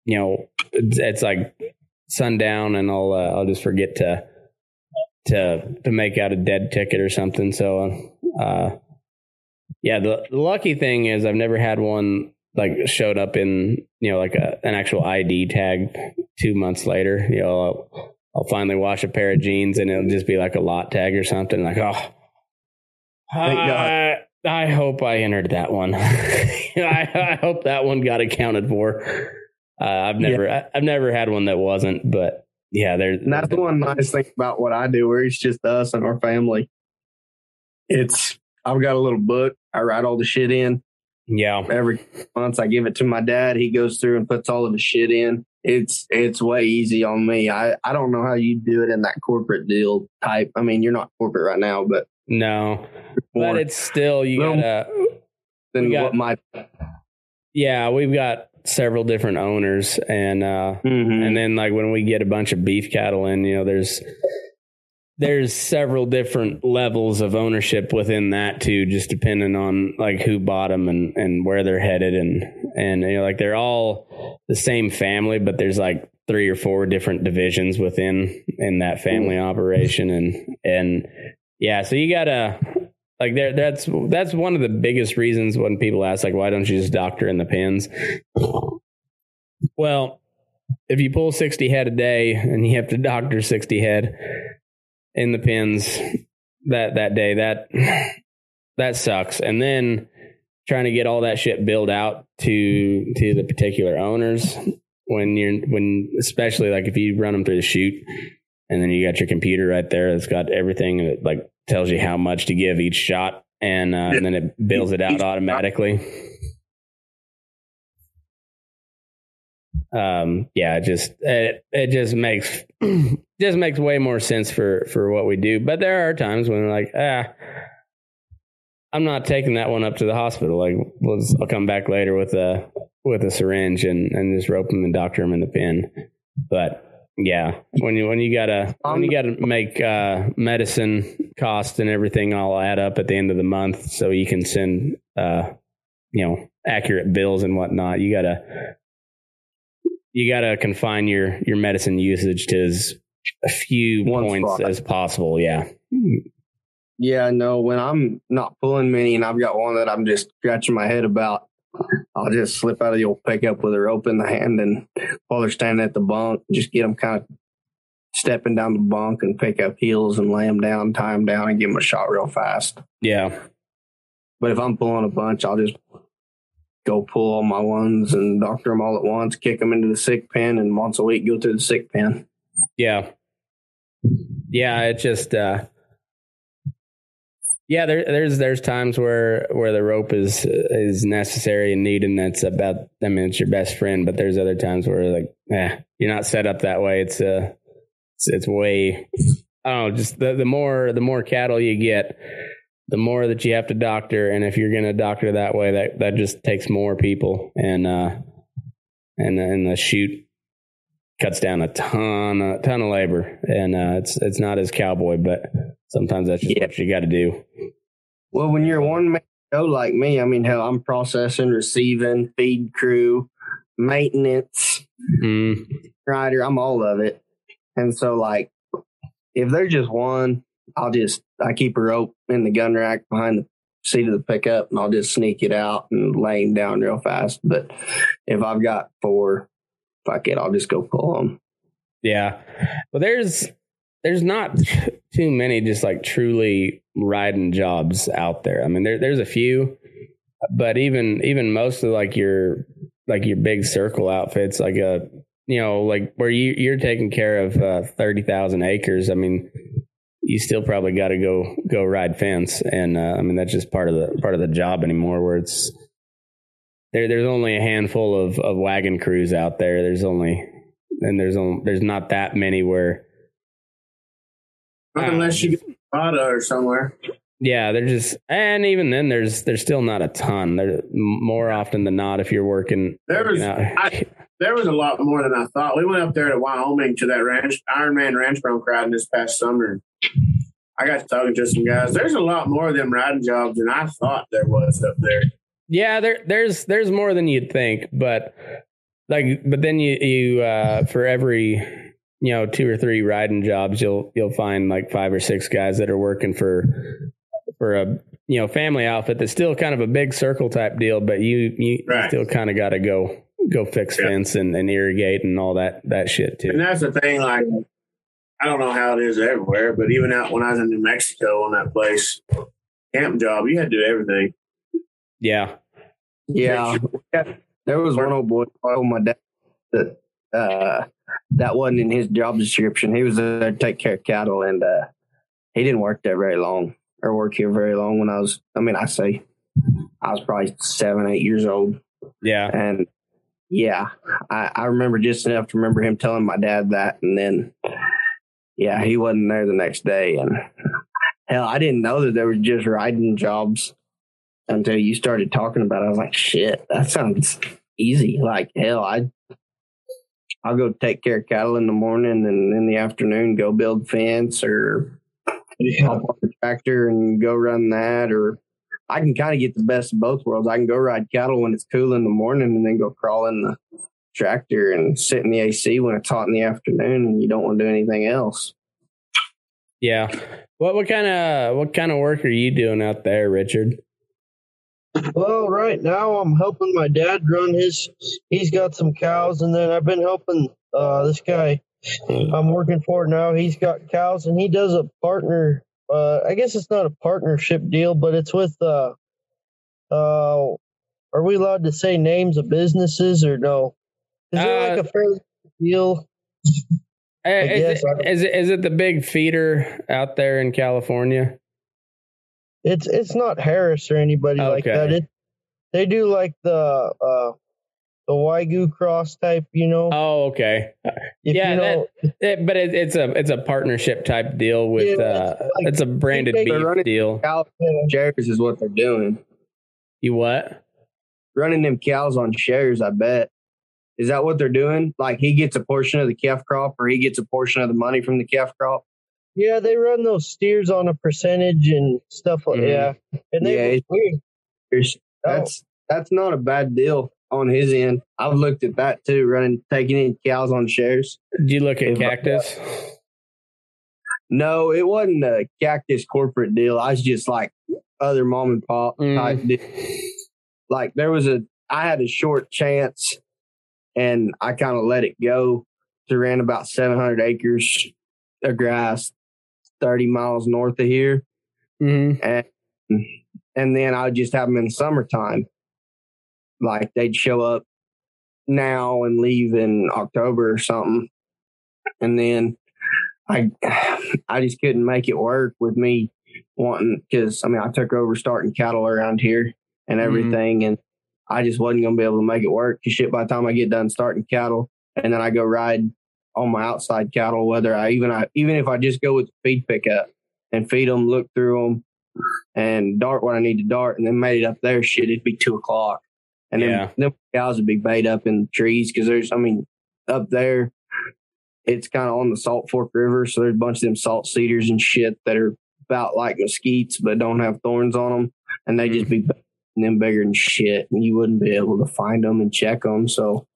you know it's, it's like sundown and I'll uh, I'll just forget to to to make out a dead ticket or something. So uh yeah, the, the lucky thing is I've never had one like showed up in you know like a, an actual ID tag two months later, you know, I'll, I'll finally wash a pair of jeans and it'll just be like a lot tag or something. Like, oh, I, I hope I entered that one. I, I hope that one got accounted for. Uh, I've never, I, have never had one that wasn't, but yeah, there's. And that's the one nice thing about what I do, where it's just us and our family. It's I've got a little book. I write all the shit in. Yeah, Every month I give it to my dad. He goes through and puts all of the shit in. It's it's way easy on me. I, I don't know how you do it in that corporate deal type. I mean, you're not corporate right now, but no, but it's still you gotta. than got- what my Yeah, we've got several different owners, and uh, Mhm. and then like when we get a bunch of beef cattle in you know there's there's several different levels of ownership within that too just depending on like who bought them and and where they're headed and and you know like they're all the same family but there's like three or four different divisions within in that family operation and and yeah so you gotta like there that's that's one of the biggest reasons when people ask like why don't you just doctor in the pins? Well if you pull 60 head a day and you have to doctor 60 head in the pins that that day that that sucks. And then trying to get all that shit billed out to to the particular owners when you're when especially like if you run them through the chute and then you got your computer right there that's got everything like tells you how much to give each shot and uh, and then it bills it out automatically um, yeah, it just it, it just makes just makes way more sense for for what we do. But there are times when we're like ah. I'm not taking that one up to the hospital. Like, we'll I'll come back later with a with a syringe and, and just rope him and doctor him in the pen. But yeah, when you when you gotta when you gotta make uh, medicine cost and everything all add up at the end of the month, so you can send uh, you know accurate bills and whatnot. You gotta you gotta confine your your medicine usage to as a few One points spot. as possible. Yeah, Yeah, no, when I'm not pulling many and I've got one that I'm just scratching my head about, I'll just slip out of the old pickup with a rope in the hand and while they're standing at the bunk, just get them kind of stepping down the bunk and pick up heels and lay them down, tie them down and give them a shot real fast. yeah, But if I'm pulling a bunch, I'll just go pull all my ones and doctor them all at once, kick them into the sick pen, and once a week go through the sick pen. Yeah. Yeah, it just uh yeah, there, there's there's times where where the rope is is necessary and needed, and that's about. I mean, it's your best friend. But there's other times where like, eh, you're not set up that way. It's uh, it's, it's way. I don't know. Just the the more the more cattle you get, the more that you have to doctor, and if you're going to doctor that way, that that just takes more people, and uh, and and the shoot cuts down a ton a ton of labor, and uh, it's it's not as cowboy, but sometimes that's just Yeah. what you got to do. Well, when you're one man show like me, I mean, hell, I'm processing, receiving, feed crew, maintenance, Mm, rider. I'm all of it. And so, like, if there's just one, I'll just I keep a rope in the gun rack behind the seat of the pickup, and I'll just sneak it out and lay him down real fast. But if I've got four, fuck it, I'll just go pull them. yeah, well, there's there's not too many just like truly riding jobs out there. I mean, there there's a few, but even even most of like your like your big circle outfits, like a you know like where you you're taking care of uh, thirty thousand acres. I mean, you still probably got to go go ride fence, and uh, I mean that's just part of the part of the job anymore. Where it's there, there's only a handful of, of wagon crews out there. There's only and there's only there's not that many where unless you get Nevada or somewhere. yeah they're just and even then there's there's still not a ton. There more often than not if you're working. There was you know, I, there was a lot more than I thought. We went up there to Wyoming to that ranch Ironman ranch bronc riding this past summer. I got to talking to some guys. There's a lot more of them riding jobs than I thought there was up there. Yeah, there there's there's more than you'd think, but like but then you you uh for every you know two or three riding jobs you'll you'll find like five or six guys that are working for for a you know family outfit that's still kind of a big circle type deal, but you you Right. still kind of got to go go fix Yeah. fence and, and irrigate and all that that shit too. And that's the thing, like I don't know how it is everywhere, but even out when I was in New Mexico on that place camp job, you had to do everything. Yeah, Yeah, there was one old boy I told my dad that uh, that wasn't in his job description. He was there to take care of cattle, and uh, he didn't work there very long or work here very long. When I was, I mean, I say I was probably seven, eight years old, yeah, and yeah, I, I remember just enough to remember him telling my dad that, and then yeah, he wasn't there the next day, and hell, I didn't know that there was just riding jobs until you started talking about it. I was like, shit, that sounds easy. Like hell, I I'll go take care of cattle in the morning and in the afternoon go build fence or hop on the tractor and go run that or I can kind of get the best of both worlds. I can go ride cattle when it's cool in the morning and then go crawl in the tractor and sit in the AC when it's hot in the afternoon and you don't want to do anything else. yeah. What what kind of what kind of work are you doing out there, Richard? Well, right now I'm helping my dad run his. He's got some cows, and then I've been helping uh, this guy I'm working for now. He's got cows, and he does a partner. Uh, I guess it's not a partnership deal, but it's with. Uh, uh, are we allowed to say names of businesses or no? Is there Uh, like a fair deal? Uh, Is, it, I- is it is it the big feeder out there in California? It's it's not Harris or anybody like that. It they do like the uh the Wagyu cross type, you know. Oh, okay. if yeah, you know, It, but it, it's a it's a partnership type deal with Yeah, uh, it's like- it's a branded beef deal. Cow shares is what they're doing. You what? Running them cows on shares, I bet. Is that what they're doing? Like he gets a portion of the calf crop or he gets a portion of the money from the calf crop? Yeah, they run those steers on a percentage and stuff like Mhm. yeah, and they Yeah, we, That's that's not a bad deal on his end. I've looked at that too, running taking in cows on shares. Did you look at If I- cactus? No, it wasn't a cactus corporate deal. I was just like other mom and pop Mm. type deal. Like there was a I had a short chance and I kind of let it go to ran about 700 acres of grass 30 miles north of here Mm-hmm. and and then I would just have them in the summertime. Like they'd show up now and leave in October or something, and then I I just couldn't make it work with me wanting because I mean I took over starting cattle around here and everything, and I just wasn't gonna be able to make it work. Cause shit, by the time I get done starting cattle, and then I go ride on my outside cattle, whether I even I even if I just go with the feed pickup and feed them, look through them, and dart what I need to dart, and then made it up there. Shit, it'd be two o'clock, and then Yeah. them cows would be bait up in the trees because there's, I mean, up there, it's kind of on the Salt Fork River, so there's a bunch of them salt cedars and shit that are about like mesquites but don't have thorns on them, and they just be mm-hmm. them bigger than shit, and you wouldn't be able to find them and check them. So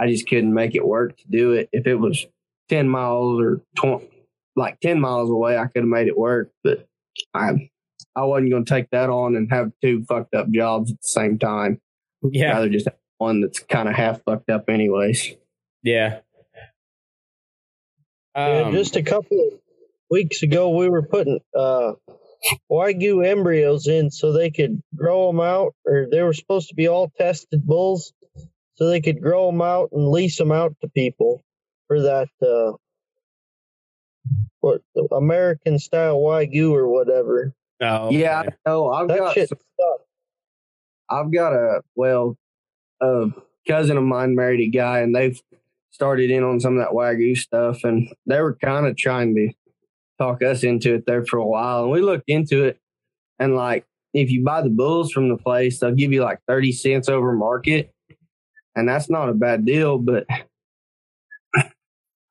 I just couldn't make it work to do it. If it was ten miles or twenty like 10 miles away, I could have made it work, but I I wasn't going to take that on and have two fucked up jobs at the same time. Yeah, Rather just have one that's kind of half fucked up, anyways. yeah. yeah, Um, just a couple of weeks ago we were putting uh Wagyu embryos in so they could grow them out, or they were supposed to be all tested bulls, so they could grow them out and lease them out to people for that uh what American style Wagyu or whatever. oh, Yeah, okay. I know. I've That got shit some- sucks. I've got a well, a cousin of mine married a guy, and they've started in on some of that wagyu stuff, and they were kind of trying to talk us into it there for a while, and we looked into it, and like if you buy the bulls from the place, they'll give you like thirty cents over market, and that's not a bad deal, but.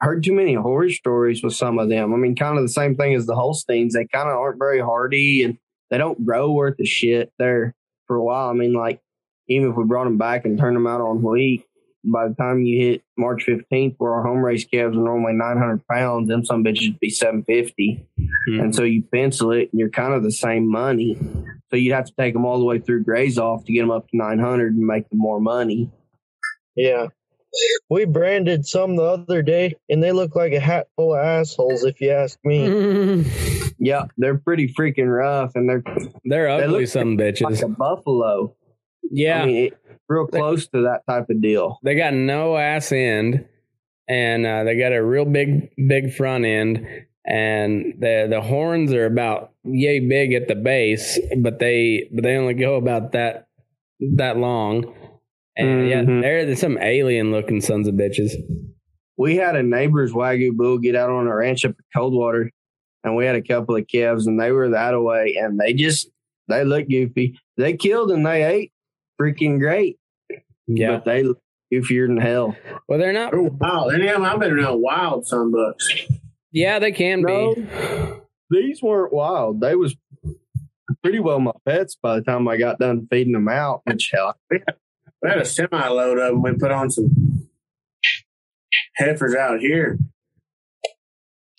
Heard too many horror stories with some of them. I mean, kind of the same thing as the Holsteins. They kind of aren't very hardy and they don't grow worth a shit. They're for a while. I mean, like even if we brought them back and turned them out on wheat, by the time you hit March 15th, where our home race calves are normally 900 pounds, them some bitches would be 750. Mhm. And so you pencil it, and you're kind of the same money. So you'd have to take them all the way through graze off to get them up to 900 and make them more money. Yeah. We branded some the other day and they look like a hat full of assholes if you ask me. Mhm. Yeah, they're pretty freaking rough, and they're They're They ugly, look some bitches like a buffalo. Yeah, I mean, it, real close to that type of deal. they got no ass end, and uh, they got a real big, big front end, and the the horns are about yay big at the base, but they but they only go about that that long. And yeah, Mhm. they're, they're some alien looking sons of bitches. we had a neighbor's wagyu bull get out on a ranch up at Coldwater, and we had a couple of calves, and they were that away, and they just they looked goofy. They killed and they ate freaking great, Yeah, but they look goofier than hell. well, they're not. They're wild. Any of them I've been around wild sunbucks. Yeah, they can No. be. These weren't wild. They was pretty well my pets by the time I got done feeding them out. Which hell, We had a semi load of them. We put on some heifers out here.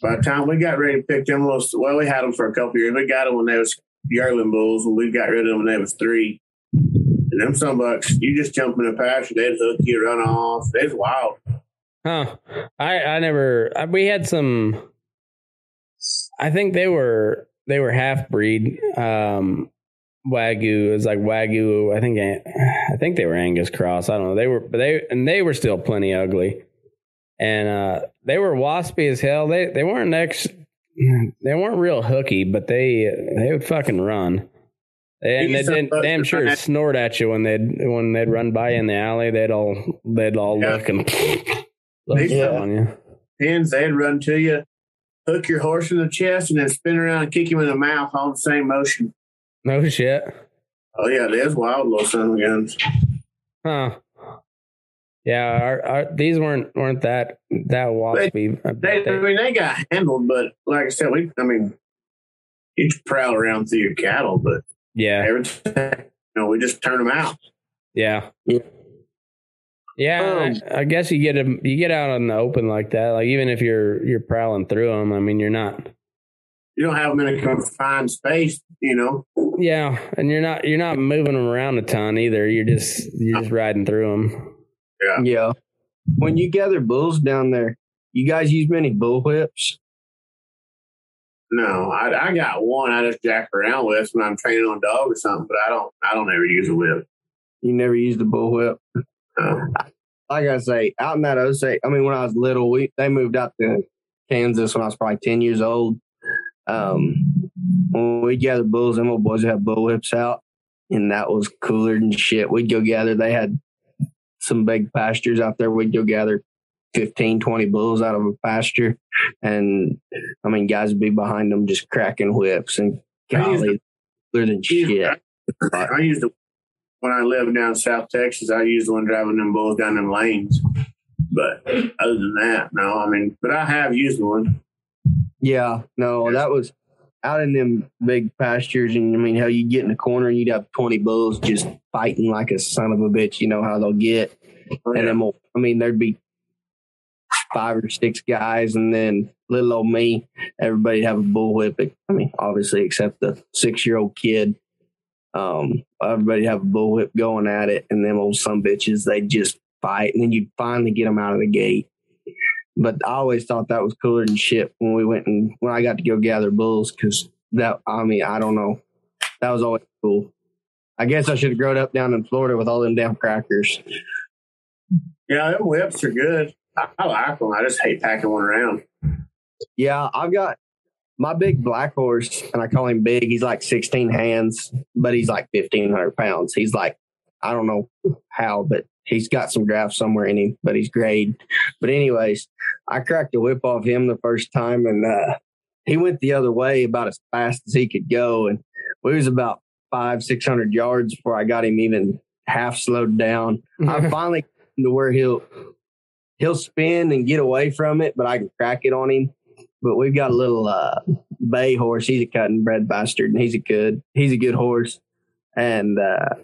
By the time we got ready to pick them little, well, we had them for a couple years. We got them when they was yearling bulls, and we got rid of them when they was three. And them some bucks, you just jump in the pasture, they'd hook you, run off. It's wild. Huh. I I never I, we had some I think they were they were half breed um wagyu it was like wagyu I think I think they were Angus cross I don't know they were but they and they were still plenty ugly and uh they were waspy as hell they they weren't ex they weren't real hooky but they they would fucking run And they didn't damn sure snort at you when they'd when they'd run by you in the alley. They'd all they'd all Yeah. look and look a- on you. Pins, they'd run to you, hook your horse in the chest, and then spin around and kick him in the mouth all in the same motion. No shit. Oh yeah, there's wild little of guns. Huh. Yeah, our, our, these weren't weren't that that waspy. I They, I mean, they got handled, but like I said, we, I mean, you just prowl around through your cattle, but yeah, every time, you know, we just turn them out. yeah, Yeah. yeah. Um, I, I guess you get 'em- you get out in the open like that. Like even if you're you're prowling through them, I mean, you're not. You don't have them in a confined space, you know. Yeah, and you're not you're not moving them around a ton either. You're just you're just riding through them. Yeah. Yeah. When you gather bulls down there, you guys use many bull whips? No, I, I got one I just jack around with when I'm training on dog or something, but I don't I don't ever use a whip. You never use a bull whip? No. Like I say, out in that Osage, I mean, when I was little, we they moved out to Kansas when I was probably 10 years old. Um, when we gather bulls, them old boys would have bull whips out, and that was cooler than shit. We'd go gather, they had some big pastures out there. We'd go gather 15, 20 bulls out of a pasture. And I mean, guys would be behind them just cracking whips and I golly, cooler than shit. I used the when I lived down South Texas. I used the one driving them bulls down them lanes. But other than that, no. I mean, but I have used one. Yeah, no, that was out in them big pastures, and I mean, how you get in the corner and you'd have twenty bulls just fighting like a son of a bitch. You know how they'll get, and then I mean, there'd be five or six guys, and then little old me, everybody have a bullwhip. I mean, obviously, except the six year old kid. Um, everybody have a bullwhip going at it, and them old some bitches they just fight, and then you'd finally get them out of the gate but I always thought that was cooler than shit when we went and when I got to go gather bulls because that I mean I don't know that was always cool. I guess I should have grown up down in Florida with all them damn crackers. Yeah, them whips are good. I, I like them. I just hate packing one around. Yeah, I've got my big black horse, and I call him big. He's like 16 hands, but he's like 1,500 pounds. He's like, I don't know how, but he's got some draft somewhere in him, but he's grade. But, anyways, I cracked a whip off him the first time, and uh, he went the other way about as fast as he could go. And we was about five, 600 yards before I got him even half slowed down. I finally to where he'll he'll spin and get away from it, but I can crack it on him. But we've got a little uh, bay horse. He's a cutting bred bastard, and he's a good he's a good horse. And uh,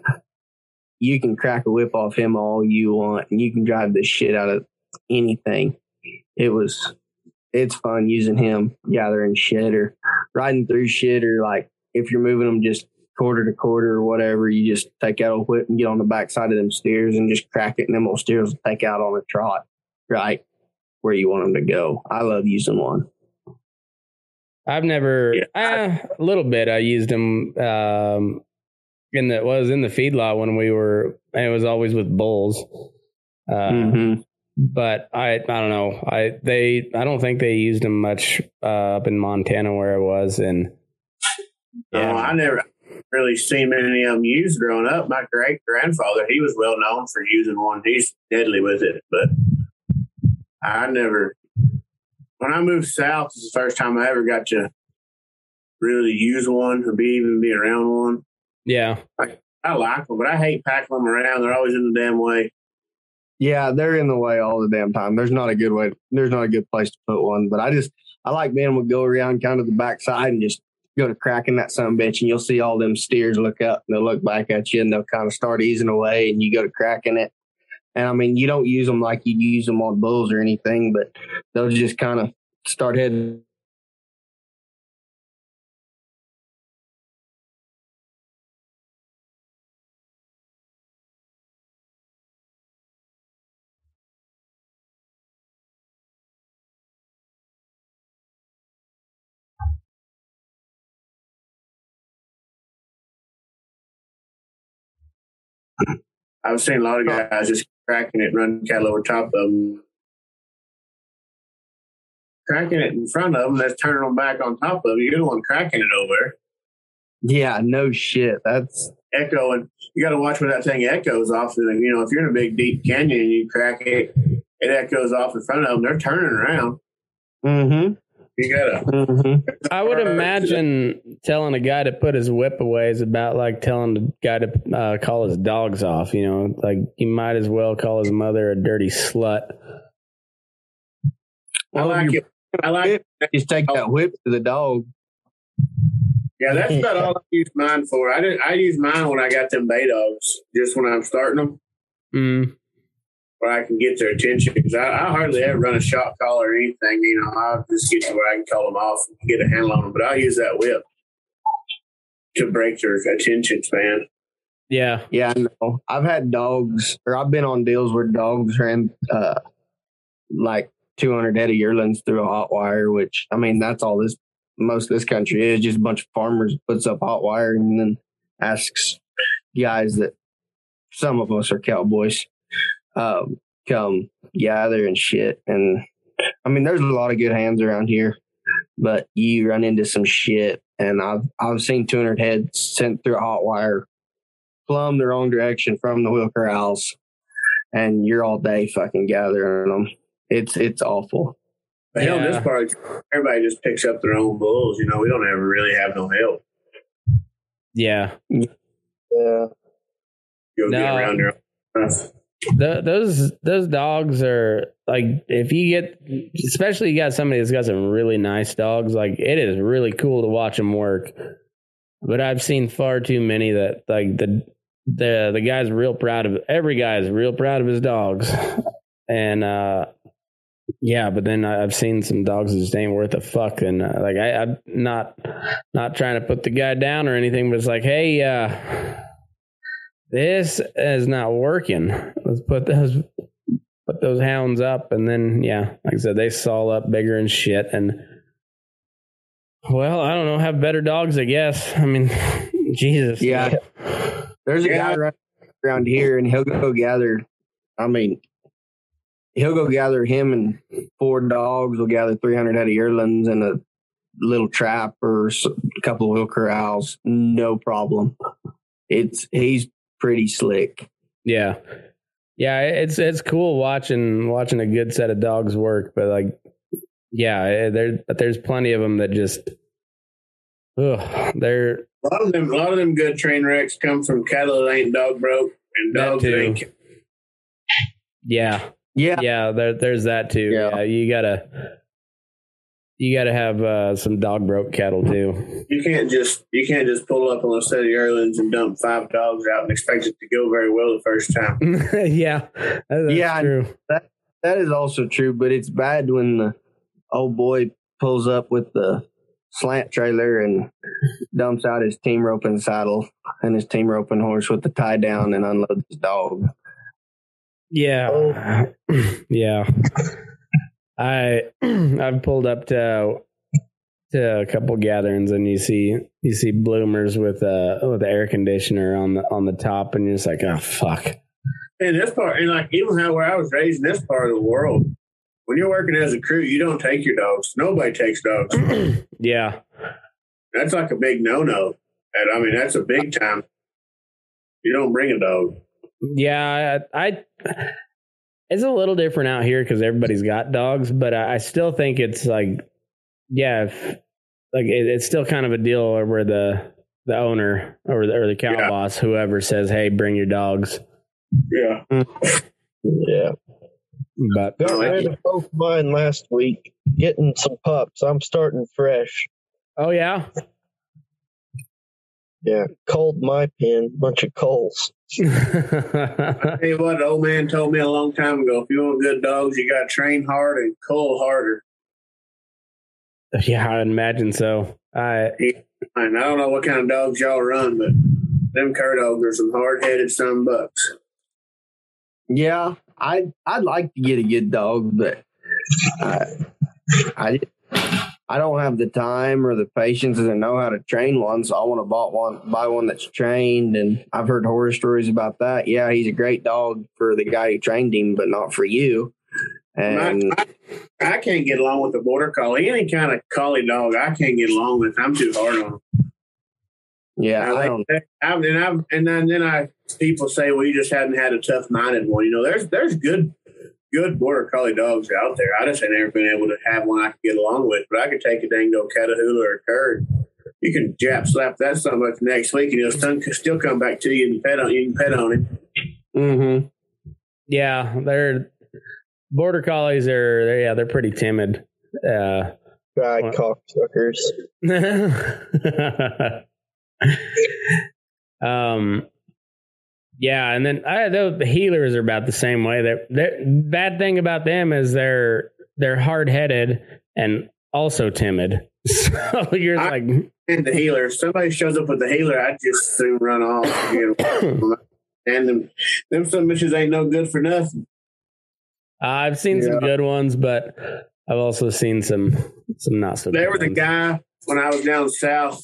you can crack a whip off him all you want, and you can drive the shit out of anything. It was it's fun using him gathering shit or riding through shit or like if you're moving them just quarter to quarter or whatever, you just take out a whip and get on the backside of them steers and just crack it, and them old steers will take out on a trot right where you want them to go. I love using one. I've never Yeah. uh, a little bit. I used them um, in the was in the feedlot when we were. And it was always with bulls. Uh, Mm-hmm. But I I don't know. I they I don't think they used them much uh, up in Montana where I was and No, I never really seen many of them used growing up. My great grandfather, he was well known for using one. He's deadly with it, but I never. When I moved south, it's the first time I ever got to really use one or be even be around one. Yeah. I like them, but I hate packing them around. They're always in the damn way. Yeah, they're in the way all the damn time. There's not a good way. There's not a good place to put one. But I just I like being able to go around kind of the backside and just go to cracking that some bitch, and you'll see all them steers look up and they'll look back at you and they'll kind of start easing away, and you go to cracking it. And I mean, you don't use them like you'd use them on bulls or anything, but they'll just kind of start heading. I've seen a lot of guys just cracking it, running cattle over top of them. Cracking it in front of them, that's turning them back on top of you. You're the one cracking it over. Yeah, no shit. That's echo, and you got to watch where that thing echoes off. And you know, if you're in a big deep canyon and you crack it, it echoes off in front of them. They're turning around. mm-hmm. You gotta. Mm-hmm. I would imagine telling a guy to put his whip away is about like telling the guy to uh, call his dogs off. You know, like you might as well call his mother a dirty slut. I like it. I like. just take that whip to the dog. Yeah, that's about all I use mine for. I did. I use mine when I got them bay dogs, just when I'm starting them, Mm. Where I can get their attention. Because I, I hardly ever run a shock collar or anything. You know, I'll just get to where I can call them off and get a handle on them. But I use that whip to break their attention span. Yeah. Yeah, I know. I've had dogs, or I've been on deals where dogs ran uh, like 200 head of yearlings through a hot wire, which I mean, that's all this most of this country is just a bunch of farmers puts up hot wire and then asks guys that some of us are cowboys um, come gather and shit. And I mean, there's a lot of good hands around here, but you run into some shit. And I've I've seen 200 heads sent through a hot wire plumb the wrong direction from the wheel corrals, and you're all day fucking gathering them. It's it's awful. But hell, Yeah. this part, everybody just picks up their own bulls. You know, we don't ever really have no help. Yeah. Yeah. Go get No. around their own stuff. Th those those dogs are like if you get especially you got somebody that's got some really nice dogs like it is really cool to watch them work. But i've seen far too many that like the the the guy's real proud of every guy is real proud of his dogs. And uh yeah but then i've seen some dogs that just ain't worth a fuck. And uh, like I, i'm not not trying to put the guy down or anything but it's like hey uh this is not working. Let's put those put those hounds up, and then yeah, like I said, they saw up bigger and shit. And well, I don't know, have better dogs, I guess. I mean, Jesus, Yeah. There's a Yeah. guy right around here, and he'll go gather. I mean, he'll go gather him and four dogs. will gather 300 head of yearlings and a little trap or a couple of wheel corrals. No problem. It's he's pretty slick. yeah, yeah. It's it's cool watching watching a good set of dogs work, but like, yeah, eh, there but there's plenty of them that just, ugh, they're A lot of them, a lot of them good train wrecks come from cattle that ain't dog broke and That dogs that ain't. yeah, Yeah, yeah there, there's that too yeah. Yeah. you gotta you gotta have uh, some dog broke cattle too You can't just you can't just pull up on a set of yearlings and dump five dogs out and expect it to go very well the first time. yeah that- that's Yeah, true that is also true. But it's bad when the old boy pulls up with the slant trailer and dumps out his team roping saddle and his team roping horse with the tie down and unloads his dog. yeah yeah i i've pulled up to to a couple gatherings and you see you see bloomers with uh with the air conditioner on the on the top and you're just like oh fuck And this part, and like even how where I was raised in this part of the world, when you're working as a crew, you don't take your dogs. Nobody takes dogs. yeah That's like a big no no. And I mean, that's a big time. You don't bring a dog. Yeah, I, I it's a little different out here because everybody's got dogs, but I, I still think it's like, yeah, if, like it, it's still kind of a deal where the the owner or the, or the cow Yeah. boss, whoever says, "Hey, bring your dogs." Yeah. Yeah. But Got rid of both mine last week. Getting some pups. I'm starting fresh. oh yeah, Yeah. Cold my pen. Bunch of coals. Tell you what, the old man told me a long time ago. If you want good dogs, you got to train hard and cull harder. yeah, I imagine so. I And I don't know what kind of dogs y'all run, but them cur dogs are some hard headed son bucks. Yeah, I I'd like to get a good dog, but I I I don't have the time or the patience to know how to train one. So I want to buy one, buy one that's trained. And I've heard horror stories about that. Yeah, he's a great dog for the guy who trained him, but not for you. And I, I, I can't get along with a border collie. Any kind of collie dog, I can't get along with. I'm too hard on them. Yeah, I I don't. I've, and I've, and then, then I people say, well, you just hadn't had a tough minded one. You know, there's there's good good border collie dogs out there. I just ain't ever been able to have one I could get along with. But I could take a dango Catahoula or a Kurd. You can jap slap that son of a next week, and he'll still, still come back to you and pet on you and pet on him. Mm-hmm. Yeah, they're border collies are they're, yeah they're pretty timid. Uh, Dry cocksuckers. um, yeah, and then I, the heelers are about the same way. They're, they're, bad thing about them is they're they're hard headed and also timid. So you're I- like, And the heeler, if somebody shows up with the heeler, I just soon run off. You know? and them, them some bitches ain't no good for nothing. I've seen some good ones, but I've also seen some some not so. There was a guy when I was down south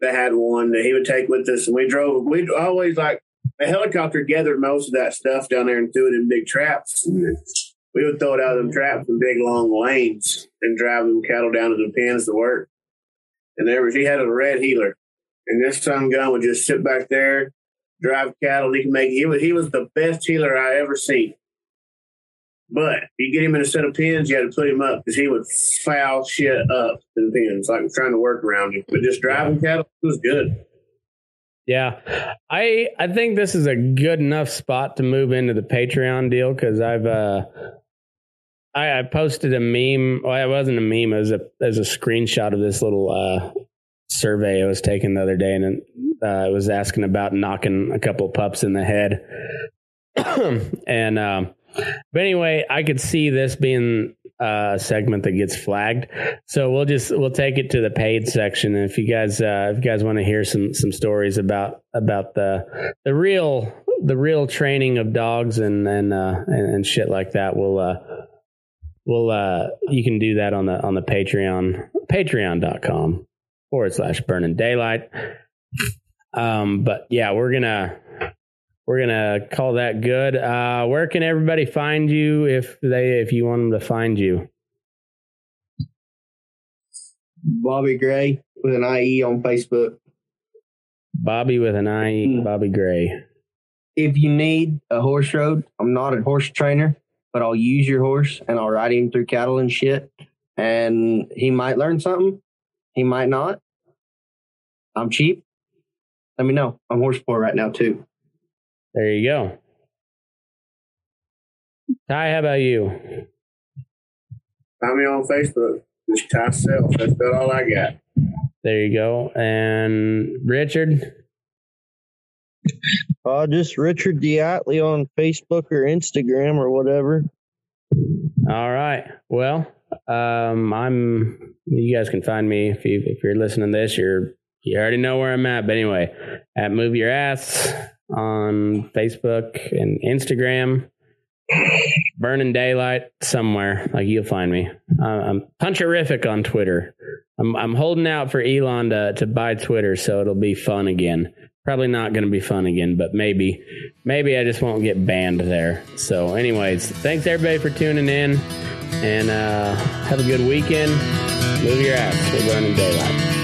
that had one that he would take with us, and we drove. We'd always like a helicopter gathered most of that stuff down there and threw it in big traps. And we would throw it out of them traps in big long lanes and drive them cattle down to the pens to work. And there was he had a red heeler, and this son gun would just sit back there, drive cattle. He could make he was he was the best heeler I ever seen. But you get him in a set of pins, you had to put him up because he would foul shit up in the pins, like trying to work around him. But just driving cattle was good. Yeah, I I think this is a good enough spot to move into the Patreon deal because I've uh I, I posted a meme. Well, it wasn't a meme. It was a was a screenshot of this little uh survey I was taking the other day, and uh, it was asking about knocking a couple pups in the head. and um, but anyway, I could see this being uh, segment that gets flagged. So we'll just we'll take it to the paid section. And if you guys uh, if you guys want to hear some some stories about about the the real the real training of dogs and and uh, and, and shit like that, we'll uh, we'll uh, you can do that on the on the Patreon patreon.com forward slash burning daylight. Um, but yeah, we're gonna we're gonna call that good. Uh, where can everybody find you if they if you want them to find you? Bobby Gray with an IE on Facebook. Bobby with an I, Bobby Gray. If you need a horse rode, I'm not a horse trainer, but I'll use your horse and I'll ride him through cattle and shit. And he might learn something. He might not. I'm cheap. Let me know. I'm horse poor right now too. There you go. Ty, how about you? Find me on Facebook. Just Ty Self. That's about all I got. There you go. And Richard, Uh, just Richard Diatley on Facebook or Instagram or whatever. all right. Well, um, I'm. You guys can find me if you if you're listening to this. You're you already know where I'm at. But anyway, at Move Your Ass on Facebook and Instagram. Burning Daylight somewhere. Like you'll find me. Uh, I'm puncherific on Twitter. I'm I'm holding out for Elon to to buy Twitter, so it'll be fun again. Probably not going to be fun again, but maybe maybe I just won't get banned there. So, anyways, thanks everybody for tuning in, and uh, have a good weekend. Move your ass. We're burning daylight.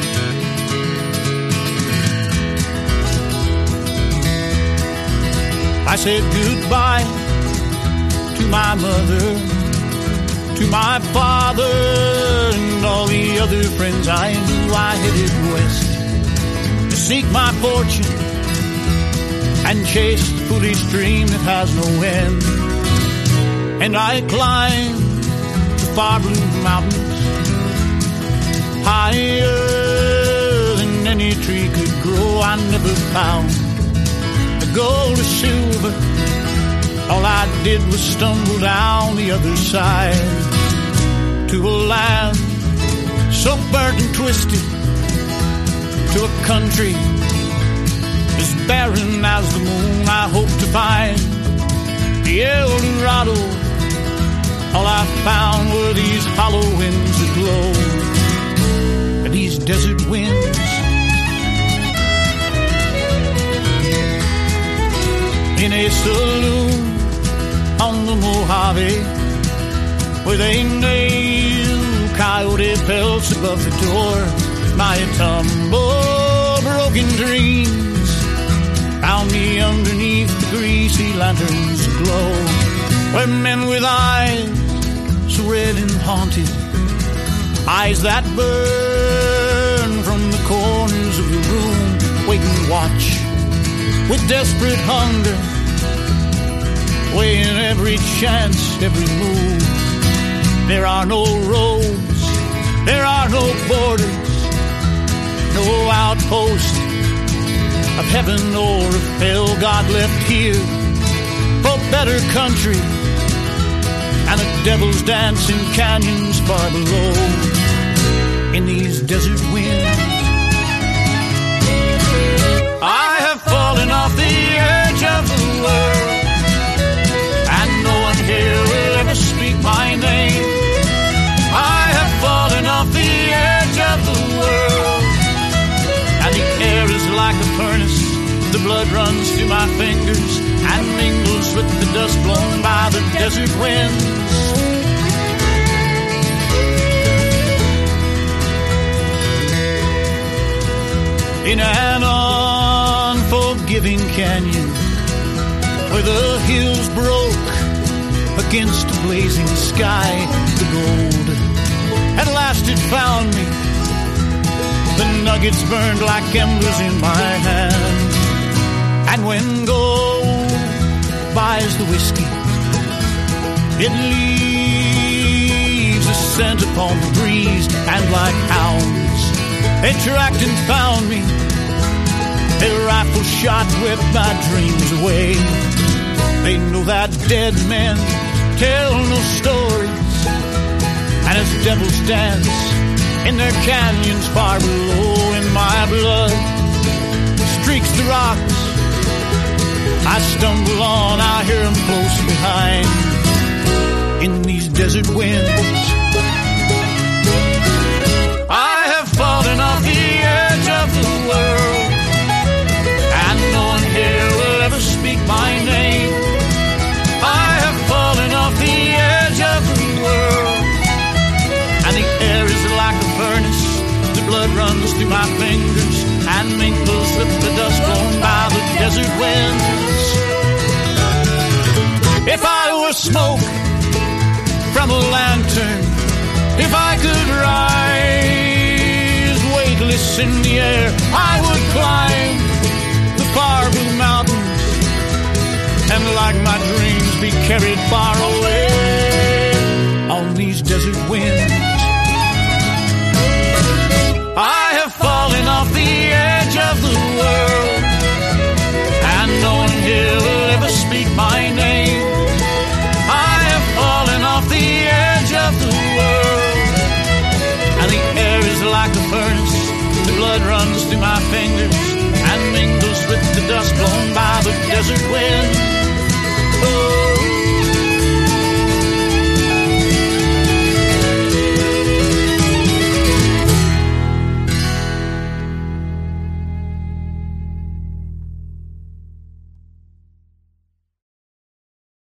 I said goodbye to my mother, to my father, and all the other friends I knew. I headed west to seek my fortune and chase the foolish dream that has no end. And I climbed the far blue mountains higher than any tree could grow. I never found gold or silver. All I did was stumble down the other side to a land so burnt and twisted, to a country as barren as the moon. I hope to find the El Dorado. All I found were these hollow winds that glow, and these desert winds. In a saloon on the Mojave. With a nail coyote pelts above the door. My tumble broken dreams found me underneath the greasy lantern's glow, where men with eyes so red and haunted, eyes that burn from the corners of the room, wait and watch with desperate hunger, weighing every chance, every move. There are no roads, there are no borders, no outpost of heaven or of hell. God left here for better country and a devil's dance in canyons far below. In these desert winds, I have fallen off the edge of the world, like a furnace. The blood runs through my fingers and mingles with the dust blown by the desert winds. In an unforgiving canyon where the hills broke against a blazing sky, the gold at last it found me. The nuggets burned like embers in my hand. And when gold buys the whiskey, it leaves a scent upon the breeze, and like hounds, they tracked and found me. Their rifle shot whipped my dreams away. They know that dead men tell no stories, and as devils dance in their canyons far below, in my blood streaks the rocks. I stumble on, I hear them close behind in these desert winds. I have fallen off the edge of the world, and no one here will ever speak my name. I have fallen off the edge of the world, and the air blood runs through my fingers and mingles with the dust blown by the desert winds. If I were smoke from a lantern, if I could rise weightless in the air, I would climb the far blue mountains and like my dreams be carried far away on these desert winds. Blood runs through my fingers and mingles with the dust blown by the desert wind. Oh,